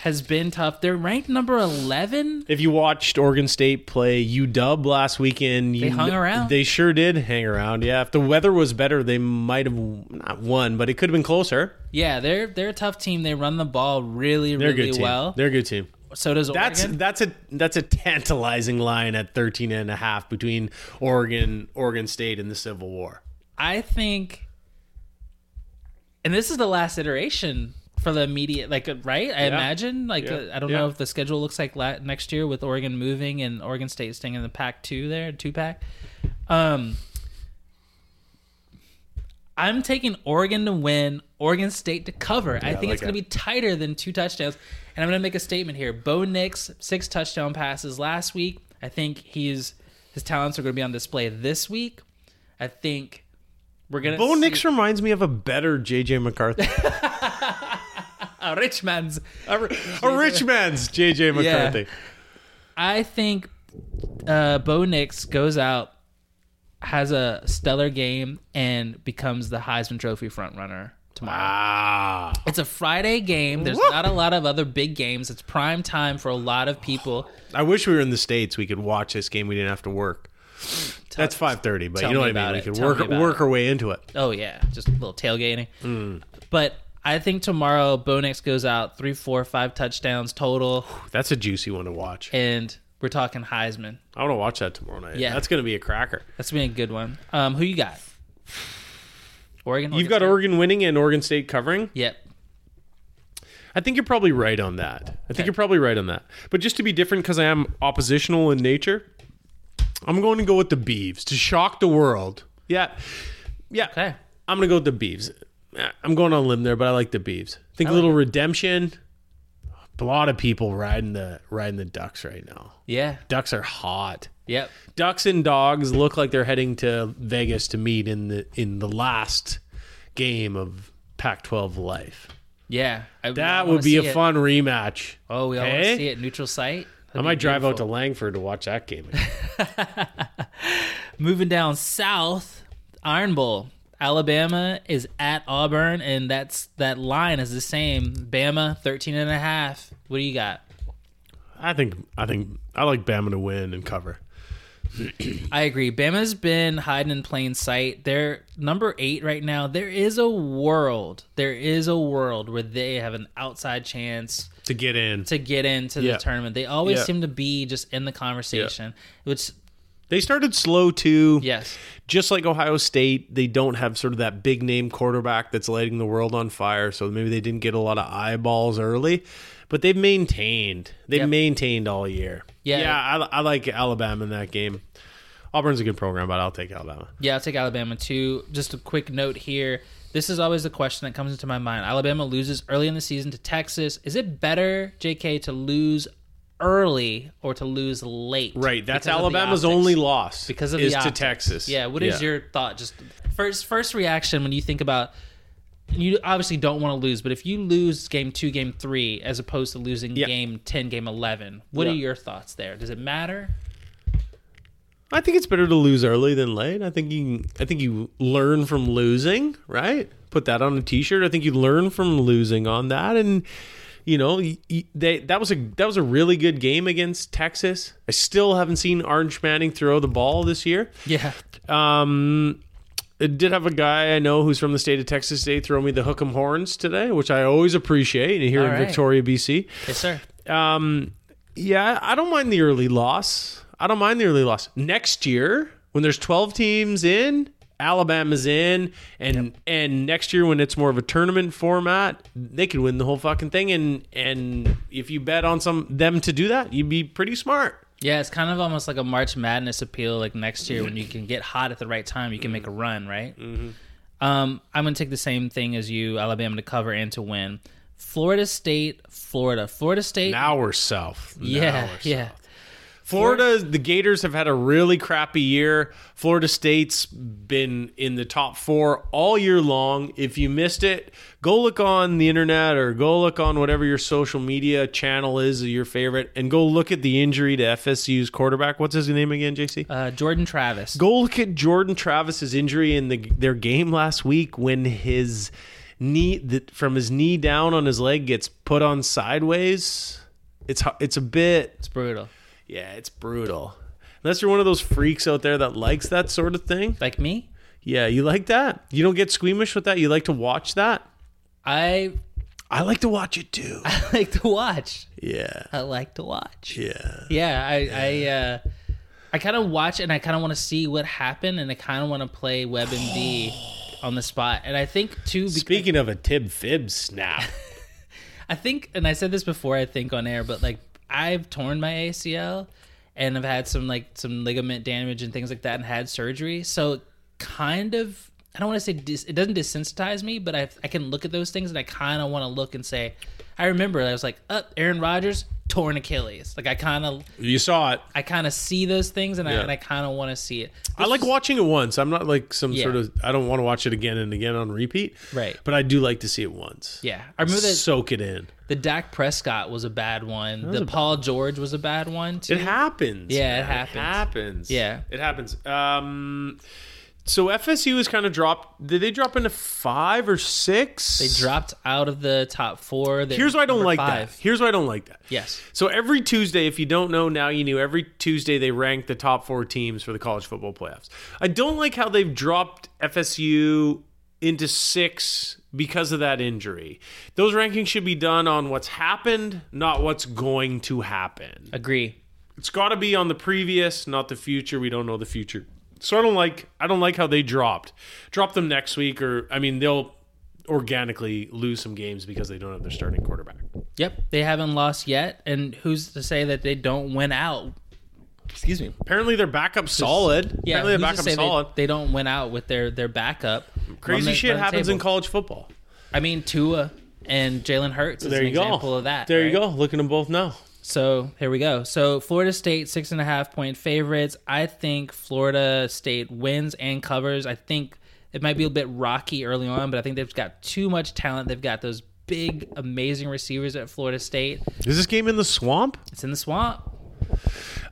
has been tough. They're ranked number 11 If you watched Oregon State play UW last weekend, you They hung around. They sure did hang around. Yeah, if the weather was better, they might have not won, but it could have been closer. Yeah, they're they're a tough team. They run the ball really They're really well. They're a good team. So does That's Oregon. that's a that's a tantalizing line at 13 and a half between Oregon, Oregon State and the Civil War. I think, and this is the last iteration for the immediate, like uh, right? I imagine. Like Yeah. uh, I don't Yeah. know if the schedule looks like la- next year with Oregon moving and Oregon State staying in the pack two there, two pack. Um, I'm taking Oregon to win, Oregon State to cover. I think like it's going to be tighter than two touchdowns. And I'm going to make a statement here. Bo Nix, six touchdown passes last week. I think he's his talents are going to be on display this week. I think we're going to Bo Nix reminds me of a better JJ McCarthy. a rich man's. a, a rich man's JJ McCarthy. I think uh, Bo Nix goes out, has a stellar game, and becomes the Heisman Trophy frontrunner tomorrow. Ah. It's a Friday game. There's not a lot of other big games. It's prime time for a lot of people. I wish we were in the states. We could watch this game. We didn't have to work. That's five thirty, but you know what I mean. We could Tell work work our way into it. Oh yeah, just a little tailgating. But I think tomorrow Bo Nix goes out three, four, five touchdowns total, That's a juicy one to watch. and we're talking Heisman. I want to watch that tomorrow night. Yeah. that's going to be a cracker. That's been a good one. Um, who you got? Oregon. You've got State? Oregon winning and Oregon State covering. Yep. I think you're probably right on that. I think Okay. you're probably right on that. But just to be different, because I am oppositional in nature, I'm going to go with the Beavs to shock the world. Yeah, yeah. Okay. I'm going to go with the Beavs. Eh, I'm going on a limb there, but I like the Beavs. I think a little redemption. A lot of people riding the riding the Ducks right now. Yeah. Ducks are hot. Yep. Ducks and dogs look like they're heading to Vegas to meet in the in the last game of Pac-12 life. Yeah, I, I That would be a it. fun rematch. Oh, we all want to see it neutral site. I That'd might drive out to. Langford to watch that game. again. Moving down south, Iron Bowl. Alabama is at Auburn, and that's that line is the same. Bama 13 and a half. What do you got? I think I think I like Bama to win and cover. I agree. Bama's been hiding in plain sight. They're number eight right now. There is a world. There is a world where they have an outside chance To get in. to get into Yeah. the tournament. They always Yeah. seem to be just in the conversation. Which They started slow too. yes, Just like Ohio State, they don't have sort of that big name quarterback that's lighting the world on fire. So maybe they didn't get a lot of eyeballs early, but they've maintained. They've Yep. maintained all year. Yeah. yeah. I, I like Alabama in that game. Auburn's a good program, but I'll take Alabama. Yeah, I'll take Alabama too. Just a quick note here. This is always the question that comes into my mind. Alabama loses early in the season to Texas. Is it better, JK, to lose early or to lose late? Right, that's Because of the Alabama's only loss because of is the to. Texas. Yeah, What is your thought? Just first first reaction when you think about you obviously don't want to lose, but if you lose game two, game three, as opposed to losing Yeah. game ten, game eleven, what Yeah. are your thoughts there? Does it matter? I think it's better to lose early than late. I think you I think you learn from losing, right? Put that on a t-shirt. I think you learn from losing on that and you know, they that was a that was a really good game against Texas. I still haven't seen Orange Manning throw the ball this year. Yeah. Um I did have a guy I know who's from the state of Texas State throw me the hook 'em horns today, which I always appreciate here All in right. Victoria, BC. Yes, sir. Um, yeah, I don't mind the early loss. I don't mind the early loss. Next year, when there's 12 teams in, Alabama's in, and and next year when it's more of a tournament format, they could win the whole fucking thing. And and if you bet on some them to do that, you'd be pretty smart. Yeah, it's kind of almost like a March Madness appeal. Like next year, when you can get hot at the right time, you can make a run, right? Mm-hmm. Um, I'm going to take the same thing as you, Alabama to cover and to win. Florida State, Florida, Florida State. Now we're south. Now yeah, we're yeah. south. Florida, the Gators have had a really crappy year. Florida State's been in the top four all year long. If you missed it, go look on the internet or go look on whatever your social media channel is, your favorite, and go look at the injury to FSU's quarterback. What's his name again, JC? Uh, Jordan Travis. Go look at Jordan Travis's injury in the their game last week when his knee the, from his knee down on his leg gets put on sideways. It's it's a bit It's brutal. Yeah, it's brutal. Unless you're one of those freaks out there that likes that sort of thing. Like me, Yeah, you like that. You don't get squeamish with that. You like to watch that. I I like to watch it too. I like to watch. Yeah, I like to watch. yeah. Yeah, I I uh, I kind of watch and I kind of want to see what happened, and I kind of want to play WebMD on the spot. And I think too, because Speaking of a Tib Fib snap, I think, and I said this before, I think on air, but like I've torn my ACL and I've had some like some ligament damage and things like that, and had surgery. So kind of, I don't want to say dis, it doesn't desensitize me, but I I can look at those things and I kind of want to look and say, I remember I was like, up Aaron Rodgers torn Achilles. Like I kind of you saw it. I kind of see those things and I Yeah. and I kind of want to see it. I like watching it once. I'm not like some Yeah. sort of. I don't want to watch it again and again on repeat. Right. But I do like to see it once. Yeah, I remember that Soak it in. the Dak Prescott was a bad one. The Paul George was a bad one too. It happens. Yeah, it man. happens. happens. Yeah. it happens. Um, so FSU has kind of dropped. Did they drop into five or six? They dropped out of the top four. They're Here's why I don't like five. that. Here's why I don't like that. Yes. So every Tuesday, if you don't know now, you knew. Every Tuesday they rank the top four teams for the college football playoffs. I don't like how they've dropped FSU into six because of that injury. Those rankings should be done on what's happened, not what's going to happen. Agree. It's got to be on the previous, not the future. We don't know the future. So I don't like I don't like how they dropped. Drop them next week or I mean they'll organically lose some games because they don't have their starting quarterback. Yep. They haven't lost yet, and who's to say that they don't win out? Excuse me. Apparently their backup solid. Yeah. Apparently their to backup solid. They, they don't win out with their their backup. Crazy the- shit run the happens in college football. I mean, Tua and Jalen Hurts is There an you go. example of that. There you go. Look at them both now. So here we go. So Florida State six and a half point favorites. I think Florida State wins and covers. I think It might be a bit rocky early on, but I think they've got too much talent. They've got those big, amazing receivers at Florida State. Is this game in the swamp? It's in the swamp.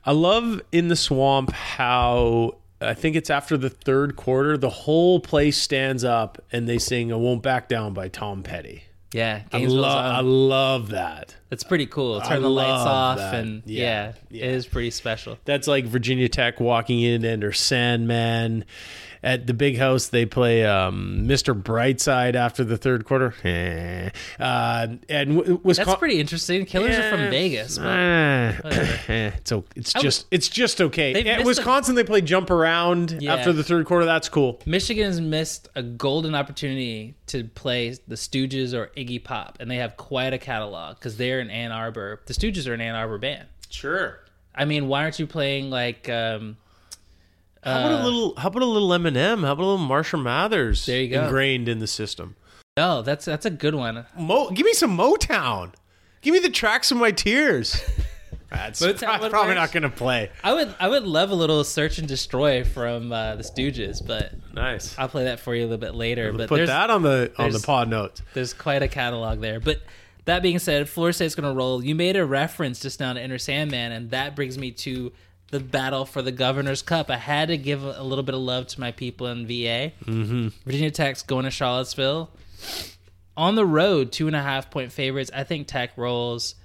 I love in the swamp how I think it's after the third quarter, the whole place stands up and they sing "I Won't Back Down" by Tom Petty. Yeah, I, lo-. I love that. It's pretty cool. I Turn the lights off, that. and Yeah, yeah, yeah. it is pretty special. That's like Virginia Tech walking in and or Sandman. At the big house, they play um, Mr. Brightside after the third quarter. Uh, and w- was That's pretty interesting. Killers are from Vegas. But it's it's just it's just okay. At missed a- Wisconsin, they play jump around Yeah. after the third quarter. That's cool. Michigan's missed a golden opportunity to play the Stooges or Iggy Pop, and they have quite a catalog because they're in Ann Arbor. The Stooges are an Ann Arbor band. Sure. I mean, why aren't you playing like? Um, How about a little? How about a little Eminem? How about a little Marshall Mathers? There you go. Ingrained in the system. no, that's that's a good one. Mo, give me some Motown. Give me the tracks of my tears. That's Motown probably not going to play. I would I would love a little Search and Destroy from uh, the Stooges, but Nice. I'll play that for you a little bit later. But Put that on the on the there's- pod notes. there's quite a catalog there. But that being said, Florida State's going to roll. You made a reference just now to Enter Sandman, and that brings me to the battle for the Governor's Cup. I had to give a little bit of love to my people in VA. Mm-hmm. Virginia Tech's going to Charlottesville on the road, two and a half point favorites. I think Tech rolls.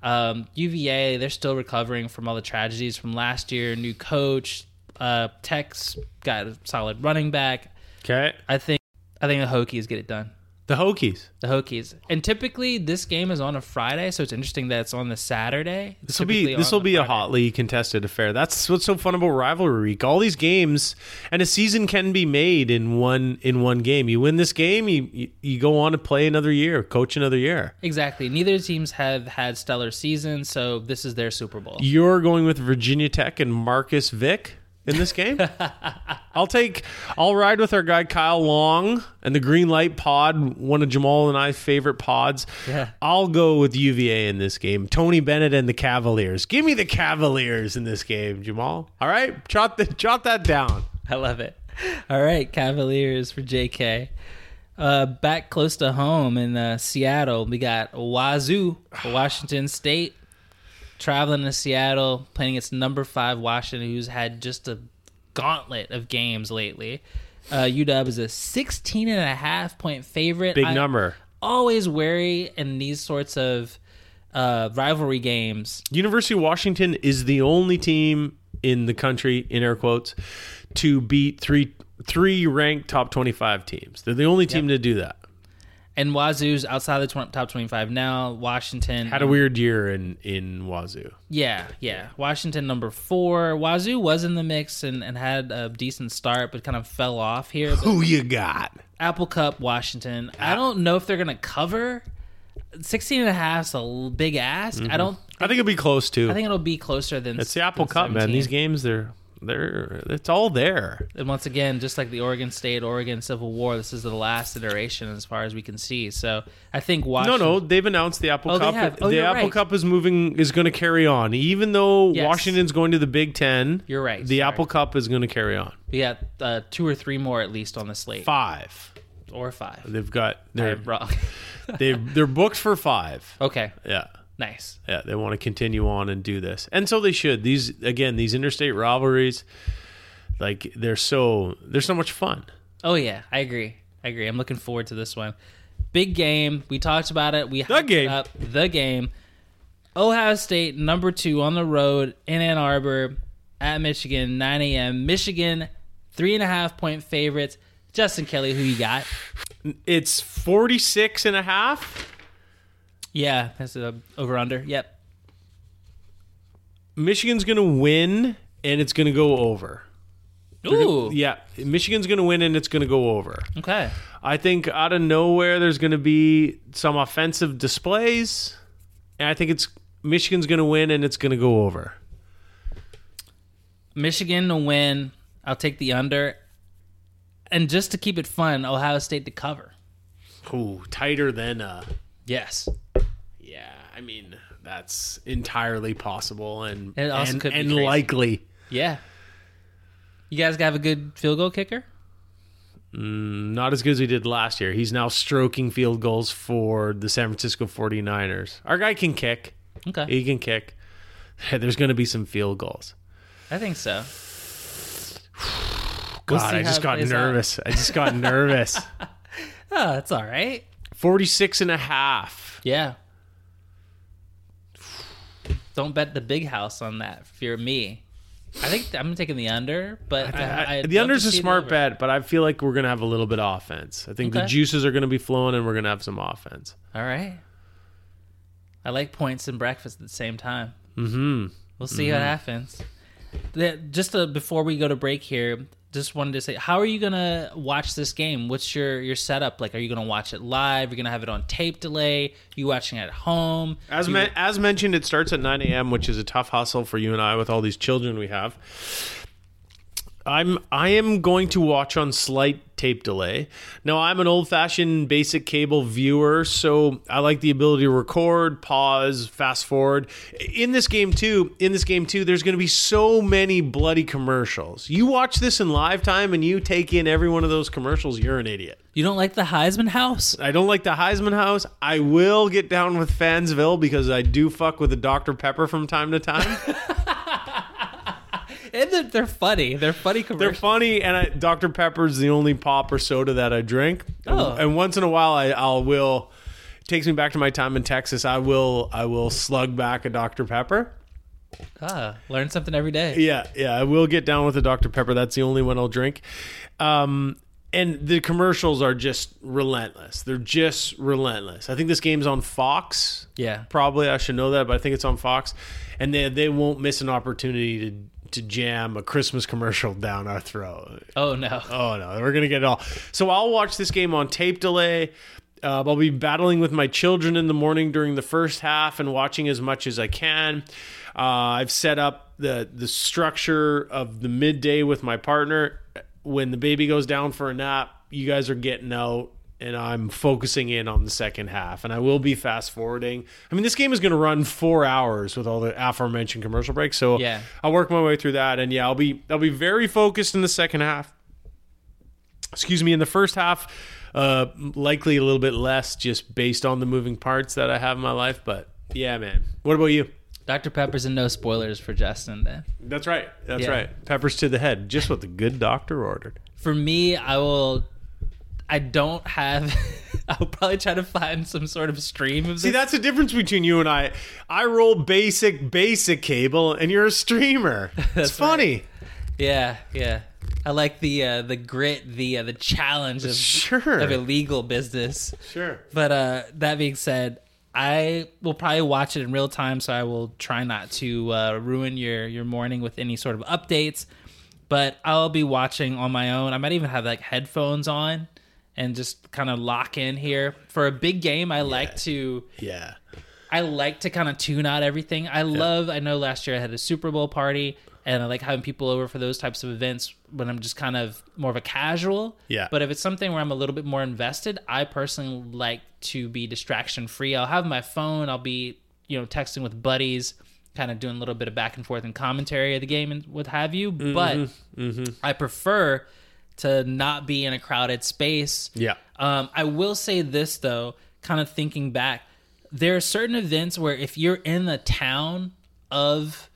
Um, UVA, they're still recovering from all the tragedies from last year. New coach, uh, Tech's got a solid running back. Okay. I think I think the Hokies get it done. The Hokies. The Hokies. And typically this game is on a Friday, so it's interesting that it's on the Saturday. This will be this will be a hotly contested affair. That's what's so fun about rivalry week. All these games and a season can be made in one in one game. You win this game, you you, you go on to play another year, coach another year. Exactly. Neither teams have had stellar seasons, so this is their Super Bowl. You're going with Virginia Tech and Marcus Vick in this game. I'll take. I'll ride with our guy Kyle Long and the Green Light Pod, one of Jamaal and I's favorite pods. Yeah. I'll go with UVA in this game. Tony Bennett and the Cavaliers. Give me the Cavaliers in this game, Jamaal. All right, jot the, jot that down. I love it. All right, Cavaliers for JK. Uh, back close to home in uh, Seattle, we got Wazoo, Washington State, traveling to Seattle, playing its number five Washington, who's had just a gauntlet of games lately. Uh, UW is a 16 and a half point favorite. Big I- number. always wary in these sorts of uh, rivalry games. University of Washington is the only team in the country, in air quotes, to beat three three ranked top twenty five teams. They're the only team to do that. And Wazoo's outside the tw- top 25 now. Washington. Had a weird year in in Wazoo. Yeah, yeah. Washington number four. Wazoo was in the mix and, and had a decent start, but kind of fell off here. But Who you got? Apple Cup, Washington. I don't know if they're going to cover. 16 and a half is a big ask. I mm-hmm. don't. I think it'll be close too. I think it'll be closer than. it's the Apple Cup, man. These games, they're they're it's all there. And once again, just like the Oregon State, Oregon Civil War, this is the last iteration as far as we can see. So I think Washington. no, no, they've announced the Apple Oh, they Cup. have. Oh, the Apple right. Cup is moving is going to carry on, even though Yes. Washington's going to the Big Ten. You're right, The sorry. Apple Cup is going to carry on. We got uh, two or three more at least on the slate, Five. or five. They've got they're they they're booked for five. okay, Yeah. Nice. Yeah, they want to continue on and do this. And so they should. These again, these interstate rivalries like they're so they're so much fun. Oh yeah, I agree. I agree. I'm looking forward to this one. Big game. We talked about it. We The game. Up. The game. Ohio State number two on the road in Ann Arbor at Michigan, 9 a.m. Michigan three and a half point favorites. Justin Kelly, who you got? It's 46 and a half. Yeah, that's a over under. Yep. Michigan's going to win and it's going to go over. They're gonna- Ooh. yeah, Michigan's going to win and it's going to go over. Okay. I think out of nowhere there's going to be some offensive displays. And I think it's Michigan's going to win and it's going to go over. Michigan to win. I'll take the under. And just to keep it fun, Ohio State to cover. Ooh, tighter than uh Yes. yeah, I mean, that's entirely possible and and, could and likely. Yeah. You guys have a good field goal kicker? Mm, not as good as we did last year. He's now stroking field goals for the San Francisco 49ers. Our guy can kick. Okay. He can kick. There's going to be some field goals. I think so. God, see I how just got nervous. I just got nervous. Oh, that's all right. 46 and a half. Yeah. Don't bet the big house on that if you're me. I think I'm taking the under, but I, I- I'd the under's a smart bet, but I feel like we're going to have a little bit of offense. I think the juices are going to be flowing and we're going to have some offense. All right. I like points and breakfast at the same time. Mm-hmm. We'll see what happens. The- Just uh, before we go to break here, just wanted to say, how are you gonna watch this game? What's your your setup? Like, are you gonna watch it live? You're gonna have it on tape delay? you watching at home? As You- men- as mentioned, it starts at 9 a.m., which is a tough hustle for you and I with all these children we have. I'm I am going to watch on slight tape delay. Now I'm an old-fashioned basic cable viewer, so I like the ability to record, pause, fast forward. In this game too, in this game too, there's going to be so many bloody commercials. You watch this in live time and you take in every one of those commercials, you're an idiot. you don't like the Heisman House? I don't like the Heisman House. I will get down with Fansville because I do fuck with the Dr. Pepper from time to time. And they're, they're funny. They're funny commercials. They're funny, and I, Dr. Pepper's the only pop or soda that I drink. Oh. And once in a while, I I'll will takes me back to my time in Texas. I will I will slug back a Dr. Pepper. ah, learn something every day. Yeah, yeah, I will get down with a Dr. Pepper. That's the only one I'll drink. Um, and the commercials are just relentless. They're just relentless. I think this game's on Fox. Yeah. Probably I should know that, but I think it's on Fox, and they they won't miss an opportunity to to jam a Christmas commercial down our throat. Oh no. Oh no, we're gonna get it all. So I'll watch this game on tape delay. Uh, I'll be battling with my children in the morning during the first half and watching as much as I can. Uh, I've set up the the structure of the midday with my partner. When the baby goes down for a nap, you guys are getting out, and I'm focusing in on the second half. And I will be fast forwarding. I mean, this game is going to run four hours with all the aforementioned commercial breaks. So Yeah. I'll work my way through that, and yeah, I'll be I'll be very focused in the second half excuse me, in the first half, uh, likely a little bit less just based on the moving parts that I have in my life. But yeah, man. What about you? Dr. Pepper's and no spoilers for Justin then. That's right. That's Yeah. right. Peppers to the head, just what the good doctor ordered. For me, I will. I don't have. I'll probably try to find some sort of stream of this. See, that's the difference between you and I. I roll basic, basic cable, and you're a streamer. It's That's funny. yeah, yeah. I like the uh, the grit, the uh, the challenge of, Sure. of illegal business. Sure. But uh, that being said, I will probably watch it in real time, so I will try not to uh, ruin your your morning with any sort of updates. But I'll be watching on my own. I might even have like headphones on and just kind of lock in here for a big game. I like to Yeah. I like to kind of tune out everything. I love. I know last year I had a Super Bowl party, and I like having people over for those types of events when I'm just kind of more of a casual. Yeah. But if it's something where I'm a little bit more invested, I personally like to be distraction free. I'll have my phone. I'll be you know texting with buddies, kind of doing a little bit of back and forth and commentary of the game and what have you. But mm-hmm. Mm-hmm. I prefer to not be in a crowded space. Yeah. Um, I will say this though, kind of thinking back, there are certain events where if you're in the town of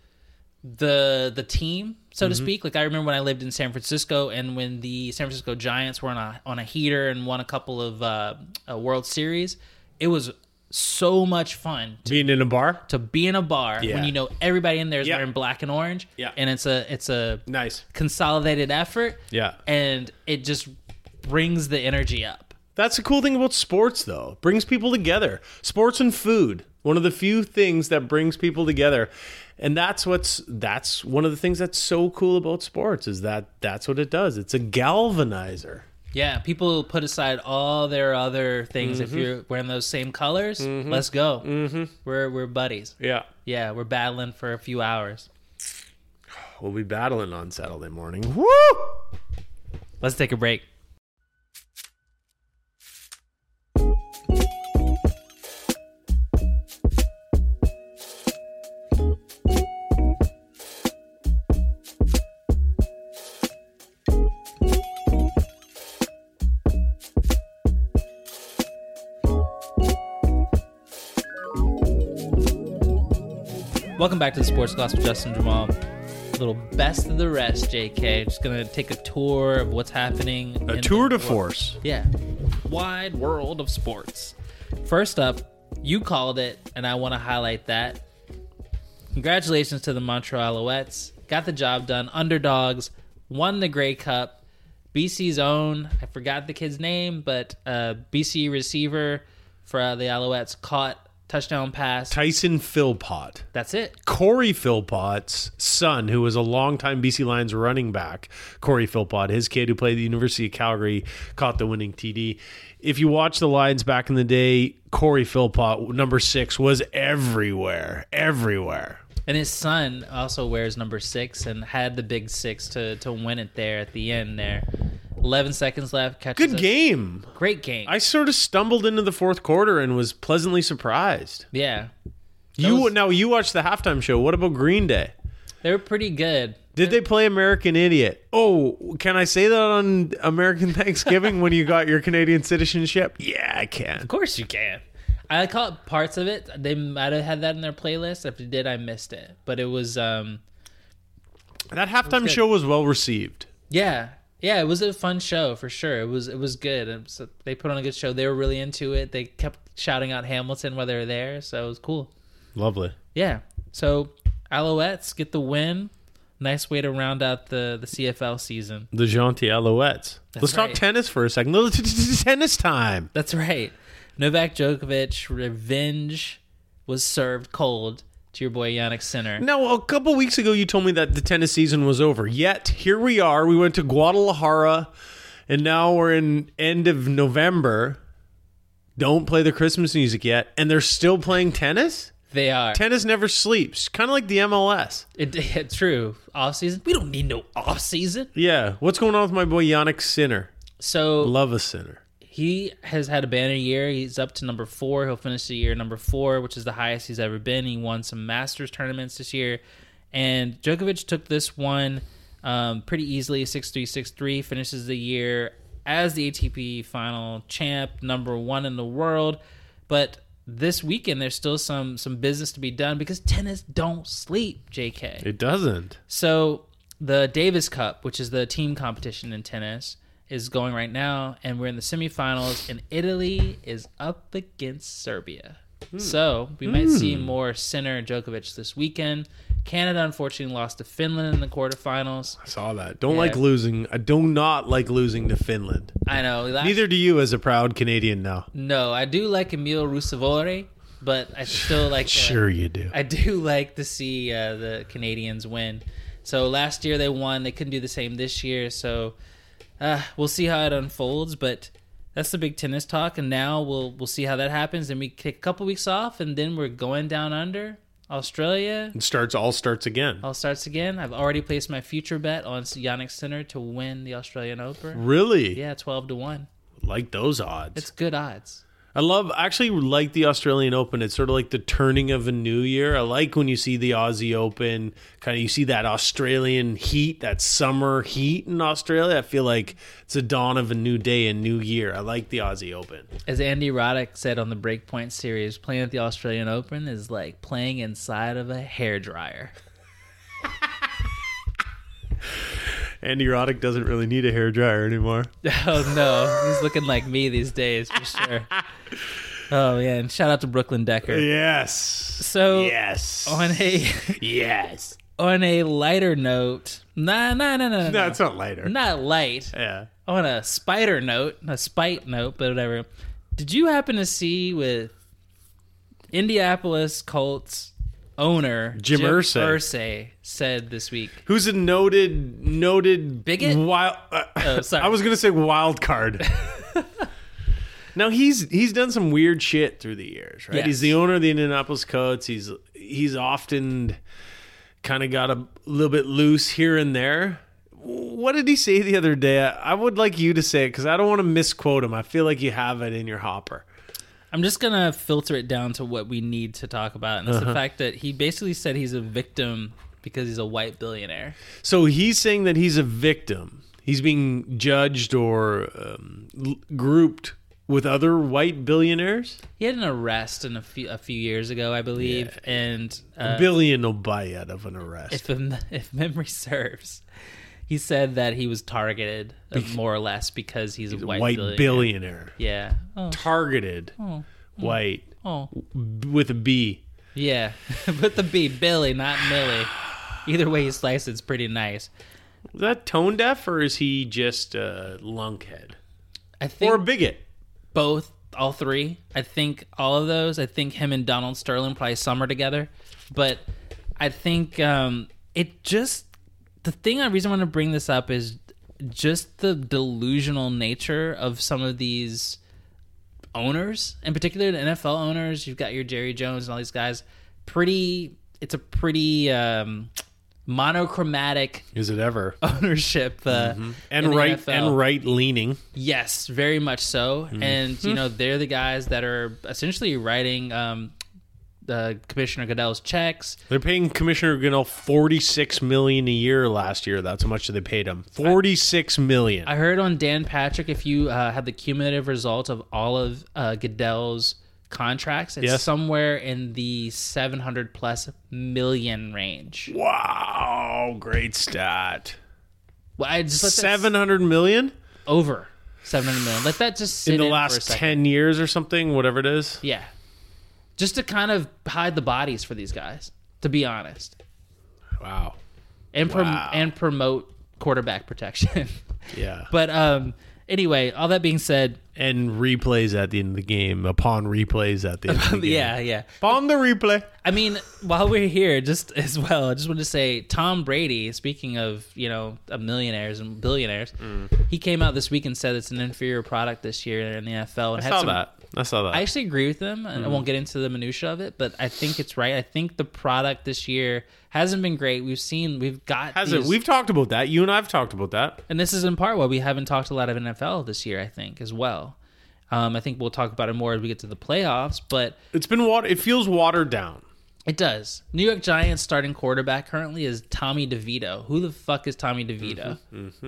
the the team, so to speak, like I remember when I lived in San Francisco and when the San Francisco Giants were on a on a heater and won a couple of uh, uh, World Series, it was so much fun to Being in a bar? to be in a bar Yeah. when you know everybody in there is Yeah. wearing black and orange, Yeah. and it's a it's a Nice. consolidated effort, Yeah. and it just brings the energy up. That's the cool thing about sports, though. Brings people together. Sports and food. One of the few things that brings people together. And that's what's that's one of the things that's so cool about sports is that that's what it does. It's a galvanizer. Yeah, people put aside all their other things. Mm-hmm. If you're wearing those same colors, let's go. Mm-hmm. We're we're buddies. Yeah. Yeah, we're battling for a few hours. We'll be battling on Saturday morning. Woo! Let's take a break. Welcome back to the Sports Gloss with Justin Jamaal. Little best of the rest, JK. Just gonna take a tour of what's happening. A tour de force. Yeah. Wide world of sports. First up, you called it, and I want to highlight that. Congratulations to the Montreal Alouettes. Got the job done. Underdogs won the Grey Cup. BC's own, I forgot the kid's name, but uh, BC receiver for uh, the Alouettes caught touchdown pass. Tyson Philpot. That's it. Cory Philpot's son, who was a longtime BC Lions running back, Cory Philpot, his kid who played at the University of Calgary, caught the winning TD. If you watch the Lions back in the day, Cory Philpot, number six, was everywhere, everywhere. And his son also wears number six and had the big six to, to win it there at the end there. 11 seconds left. Catches Good game. Great game. I sort of stumbled into the fourth quarter and was pleasantly surprised. yeah. You was- now you watched the halftime show. What about Green Day? They were pretty good. Did they play American Idiot? Oh, can I say that on American Thanksgiving when you got your Canadian citizenship? Yeah, I can. Of course you can. I caught parts of it. They might have had that in their playlist. If they did, I missed it. But it was, um, That halftime good. show was well received. yeah, yeah, it was a fun show for sure. It was, it was good. So they put on a good show. They were really into it. They kept shouting out Hamilton while they were there, so it was cool. Lovely. Yeah. So Alouettes get the win. Nice way to round out the the CFL season. The Gentil Alouettes. Let's talk tennis for a second. Little t- t- t- tennis time. That's right. Novak Djokovic revenge was served cold to your boy Jannik Sinner. Now, a couple weeks ago, you told me that the tennis season was over. Yet, here we are. We went to Guadalajara, and now we're in end of November. Don't play the Christmas music yet, and they're still playing tennis? They are. Tennis never sleeps. Kind of like the MLS. It, it's true. Off season. We don't need no off season. Yeah. What's going on with my boy Jannik Sinner? So Love a Sinner. He has had a banner year. He's up to number four. He'll finish the year number four, which is the highest he's ever been. He won some Masters tournaments this year, and Djokovic took this one um, pretty easily, six three six three. Finishes the year as the ATP final champ, number one in the world. But this weekend, there's still some some business to be done because tennis don't sleep. Jk. It doesn't. So the Davis Cup, which is the team competition in tennis, is going right now, and we're in the semifinals, and Italy is up against Serbia. So we might see more Sinner and Djokovic this weekend. Canada unfortunately lost to Finland in the quarterfinals. I saw that. Don't Yeah. like losing. I do not like losing to Finland. I know. Last, Neither do you as a proud Canadian now. No, I do like Emil Ruusuvuori, but I still like. uh, Sure you do. I do like to see uh, the Canadians win. So last year they won. They couldn't do the same this year. So uh, we'll see how it unfolds. But that's the big tennis talk. And now we'll we'll see how that happens. And we take a couple weeks off, and then we're going down under Australia. It starts all starts again. All starts again. I've already placed my future bet on Jannik Sinner to win the Australian Open. Really? Yeah, twelve to one. Like those odds. It's good odds. I love I actually like the Australian Open. It's sort of like the turning of a new year. I like when you see the Aussie Open, kind of you see that Australian heat, that summer heat in Australia. I feel like it's the dawn of a new day, a new year. I like the Aussie Open. As Andy Roddick said on the Breakpoint series, playing at the Australian Open is like playing inside of a hair dryer. Andy Roddick doesn't really need a hair dryer anymore. Oh no, he's looking like me these days for sure. Oh man, shout out to Brooklyn Decker. Yes. So Yes. on a yes. on a lighter note, nah, nah, nah, nah, No, nah, it's not later. not light. Yeah. On a spider note, a spite note, but whatever. Did you happen to see with Indianapolis Colts owner Jim Irsay. Irsay said this week? Who's a noted noted Bigot? Wild. Uh, Oh, sorry. I was gonna say wild card. now he's he's done some weird shit through the years, right? Yes. He's the owner of the Indianapolis Colts. He's he's often kind of got a little bit loose here and there. What did he say the other day? I would like you to say it because I don't want to misquote him. I feel like you have it in your hopper. I'm just gonna filter it down to what we need to talk about, and it's Uh-huh. the fact that he basically said he's a victim because he's a white billionaire. So he's saying that he's a victim. He's being judged or um, l- grouped with other white billionaires? He had an arrest in a few a few years ago, I believe, and uh, a billion will buy out of an arrest. if if memory serves, he said that he was targeted uh, more or less because he's a white, white billionaire. billionaire. Yeah. Oh, Targeted oh, white oh. with a B. Yeah. Put the B, Billy, not Millie. Either way you slice it, it's pretty nice. Is that tone deaf or is he just a lunkhead? I think Or a bigot? both, all three. I think all of those. I think him and Donald Sterling probably summer together. But I think um, it just the thing. I reason I want to bring this up is just the delusional nature of some of these owners, in particular the NFL owners. You've got your Jerry Jones and all these guys. Pretty. It's a pretty um, monochromatic Is it ever? ownership uh, And in the right and right leaning. Yes, very much so. Mm-hmm. And you know, they're the guys that are essentially writing um, the Commissioner Goodell's checks. They're paying Commissioner Goodell forty six million a year last year. That's how much they paid him. Forty six million. I heard on Dan Patrick, if you uh, had the cumulative result of all of uh, Goodell's contracts, it's Yes. somewhere in the seven hundred plus million range. wow, great stat. Well, I just Seven hundred million over seven hundred million. Let that just in the last ten years or something, whatever it is. Yeah, just to kind of hide the bodies for these guys. To be honest. Wow. and prom- Wow. and promote quarterback protection. Yeah. but um, anyway, all that being said, and replays at the end of the game. Upon replays at the end of the game. yeah, yeah. Upon the replay. I mean, while we're here, just as well, I just want to say Tom Brady. Speaking of you know of millionaires and billionaires, Mm. he came out this week and said it's an inferior product this year in the NFL. And I had saw some- that. I saw that. I actually agree with them, and I Mm. won't get into the minutia of it, but I think it's right. I think the product this year hasn't been great. We've seen, we've got Has these- it? We've talked about that. You and I've talked about that. And this is in part why we haven't talked a lot of NFL this year, I think, as well. Um, I think we'll talk about it more as we get to the playoffs, but It's been water. It feels watered down. it does. New York Giants starting quarterback currently is Tommy DeVito. Who the fuck is Tommy DeVito?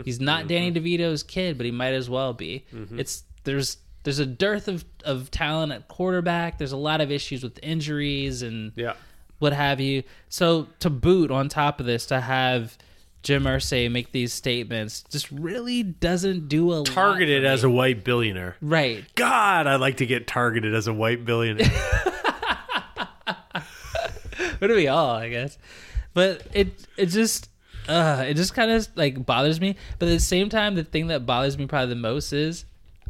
He's not Danny DeVito's kid, but he might as well be. It's there's there's a dearth of, of talent at quarterback. There's a lot of issues with injuries and Yeah. what have you. So to boot on top of this, to have Jim Irsay make these statements just really doesn't do a lot Targeted as a white billionaire. right. God, I'd like to get targeted as a white billionaire. What do we all? I guess, but it it just uh it just kind of like bothers me. But at the same time, the thing that bothers me probably the most is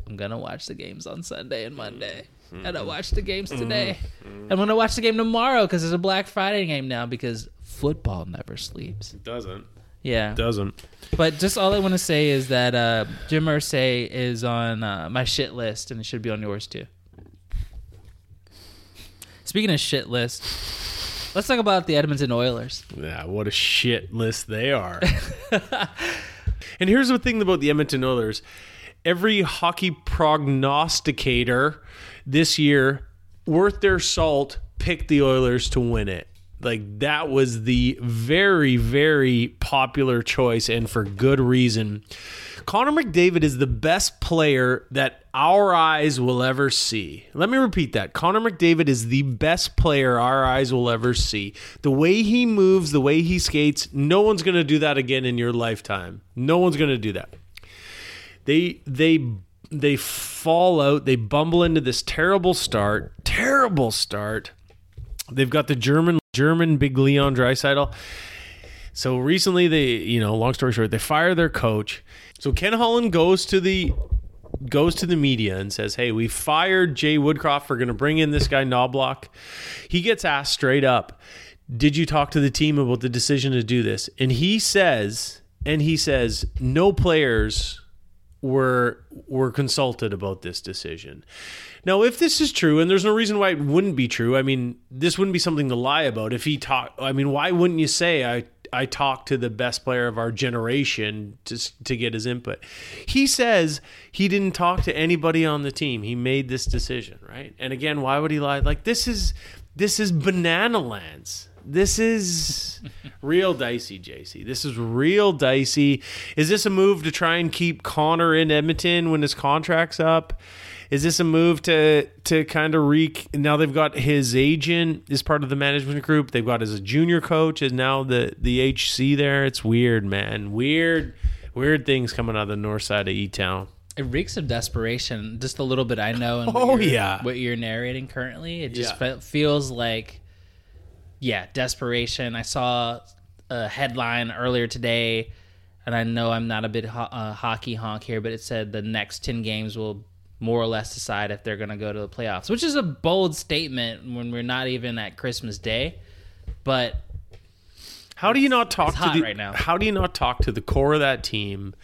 I'm gonna watch the games on Sunday and Monday. And I watch the games today. I'm gonna watch the game tomorrow because there's a Black Friday game now because football never sleeps. Doesn't. Yeah. Doesn't. But just all I want to say is that uh, Jim Irsay is on uh, my shit list, and it should be on yours too. Speaking of shit list, let's talk about the Edmonton Oilers. Yeah, what a shit list they are. and here's the thing about the Edmonton Oilers. Every hockey prognosticator this year, worth their salt, picked the Oilers to win it. Like that was the very, very popular choice, and for good reason. Connor McDavid is the best player that our eyes will ever see. Let me repeat that. Connor McDavid is the best player our eyes will ever see. The way he moves, the way he skates, no one's going to do that again in your lifetime. No one's going to do that. They they they fall out, they bumble into this terrible start, terrible start. They've got the German German big Leon Draisaitl. So recently, they, you know, long story short, they fire their coach. So Ken Holland goes to the goes to the media and says, "Hey, we fired Jay Woodcroft. We're going to bring in this guy Knoblauch." He gets asked straight up, "Did you talk to the team about the decision to do this?" And he says, and he says, "No players were were consulted about this decision." Now, if this is true, and there's no reason why it wouldn't be true, I mean, this wouldn't be something to lie about. If he talk, I mean, why wouldn't you say I I talked to the best player of our generation to to get his input? He says he didn't talk to anybody on the team. He made this decision, right? And again, why would he lie? Like this is this is banana lands. This is real dicey, JC. This is real dicey. Is this a move to try and keep Connor in Edmonton when his contract's up? Is this a move to to kind of wreak? Now they've got his agent is part of the management group. They've got as a junior coach is now the the HC there. It's weird, man. Weird, weird things coming out of the north side of E Town. It reeks of desperation. Just a little bit I know. And Oh, what yeah. what you're narrating currently, it just Yeah. fe- feels like, yeah, desperation. I saw a headline earlier today, and I know I'm not a big ho- uh, hockey honk here, but it said the next ten games will more or less decide if they're going to go to the playoffs, which is a bold statement when we're not even at Christmas Day. But How do you not talk to the, right now. How do you not talk to the core of that team,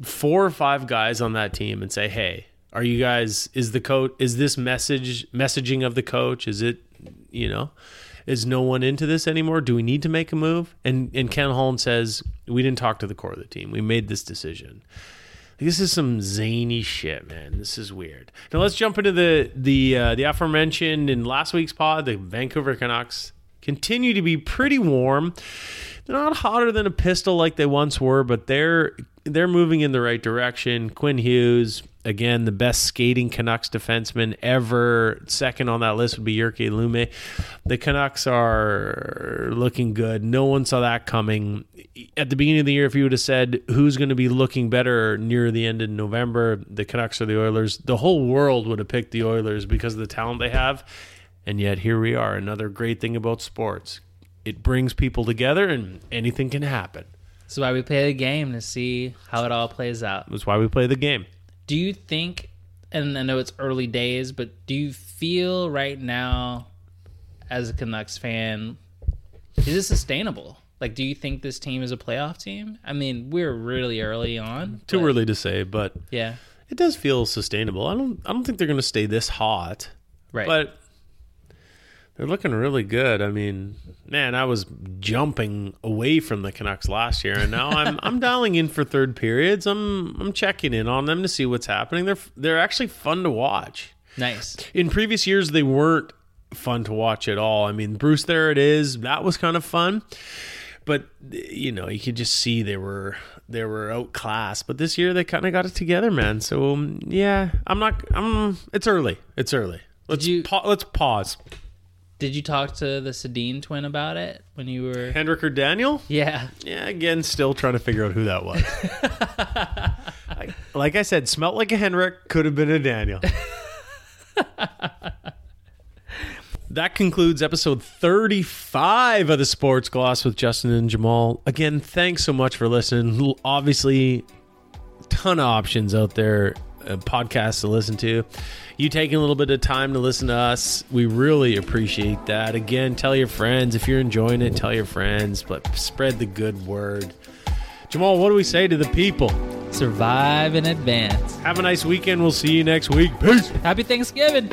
four or five guys on that team, and say, "Hey, are you guys? Is the coach? Is this message messaging of the coach? Is it, you know, is no one into this anymore? Do we need to make a move?" And and Ken Holland says, "We didn't talk to the core of the team. We made this decision." This is some zany shit, man. This is weird. Now let's jump into the the uh, the aforementioned in last week's pod. The Vancouver Canucks continue to be pretty warm. They're not hotter than a pistol like they once were, but they're they're moving in the right direction. Quinn Hughes, again, the best skating Canucks defenseman ever. Second on that list would be Jyrki Lumme. The Canucks are looking good. No one saw that coming. At the beginning of the year, if you would have said who's going to be looking better near the end of November, the Canucks or the Oilers, the whole world would have picked the Oilers because of the talent they have. And yet here we are. Another great thing about sports. It brings people together and anything can happen. that's why we play the game to see how it all plays out. That's why we play the game. Do you think, and I know it's early days, but do you feel right now, as a Canucks fan, is it sustainable? Like, do you think this team is a playoff team? I mean, we're really early on. Too but- early to say, but Yeah. it does feel sustainable. I don't I don't think they're going to stay this hot. Right. But they're looking really good. I mean, man, I was jumping away from the Canucks last year, and now I'm I'm dialing in for third periods. I'm I'm checking in on them to see what's happening. They're they're actually fun to watch. nice. In previous years, they weren't fun to watch at all. I mean, Bruce, there it is. That was kind of fun, but you know, you could just see they were they were outclassed. But this year, they kind of got it together, man. So um, yeah, I'm not. I'm. It's early. It's early. Let's you- pa- let's pause. Did you talk to the Sedin twin about it when you were? Henrik or Daniel? Yeah. Yeah, again, still trying to figure out who that was. I- like I said, smelt like a Henrik, could have been a Daniel. that concludes episode 35 of the Sports Gloss with Justin and Jamaal. Again, thanks so much for listening. Obviously, ton of options out there, uh, podcasts to listen to. You taking a little bit of time to listen to us, we really appreciate that. Again, tell your friends if you're enjoying it. Tell your friends, but spread the good word. Jamaal, what do we say to the people? Survive in advance. Have a nice weekend. We'll see you next week. Peace. Happy Thanksgiving.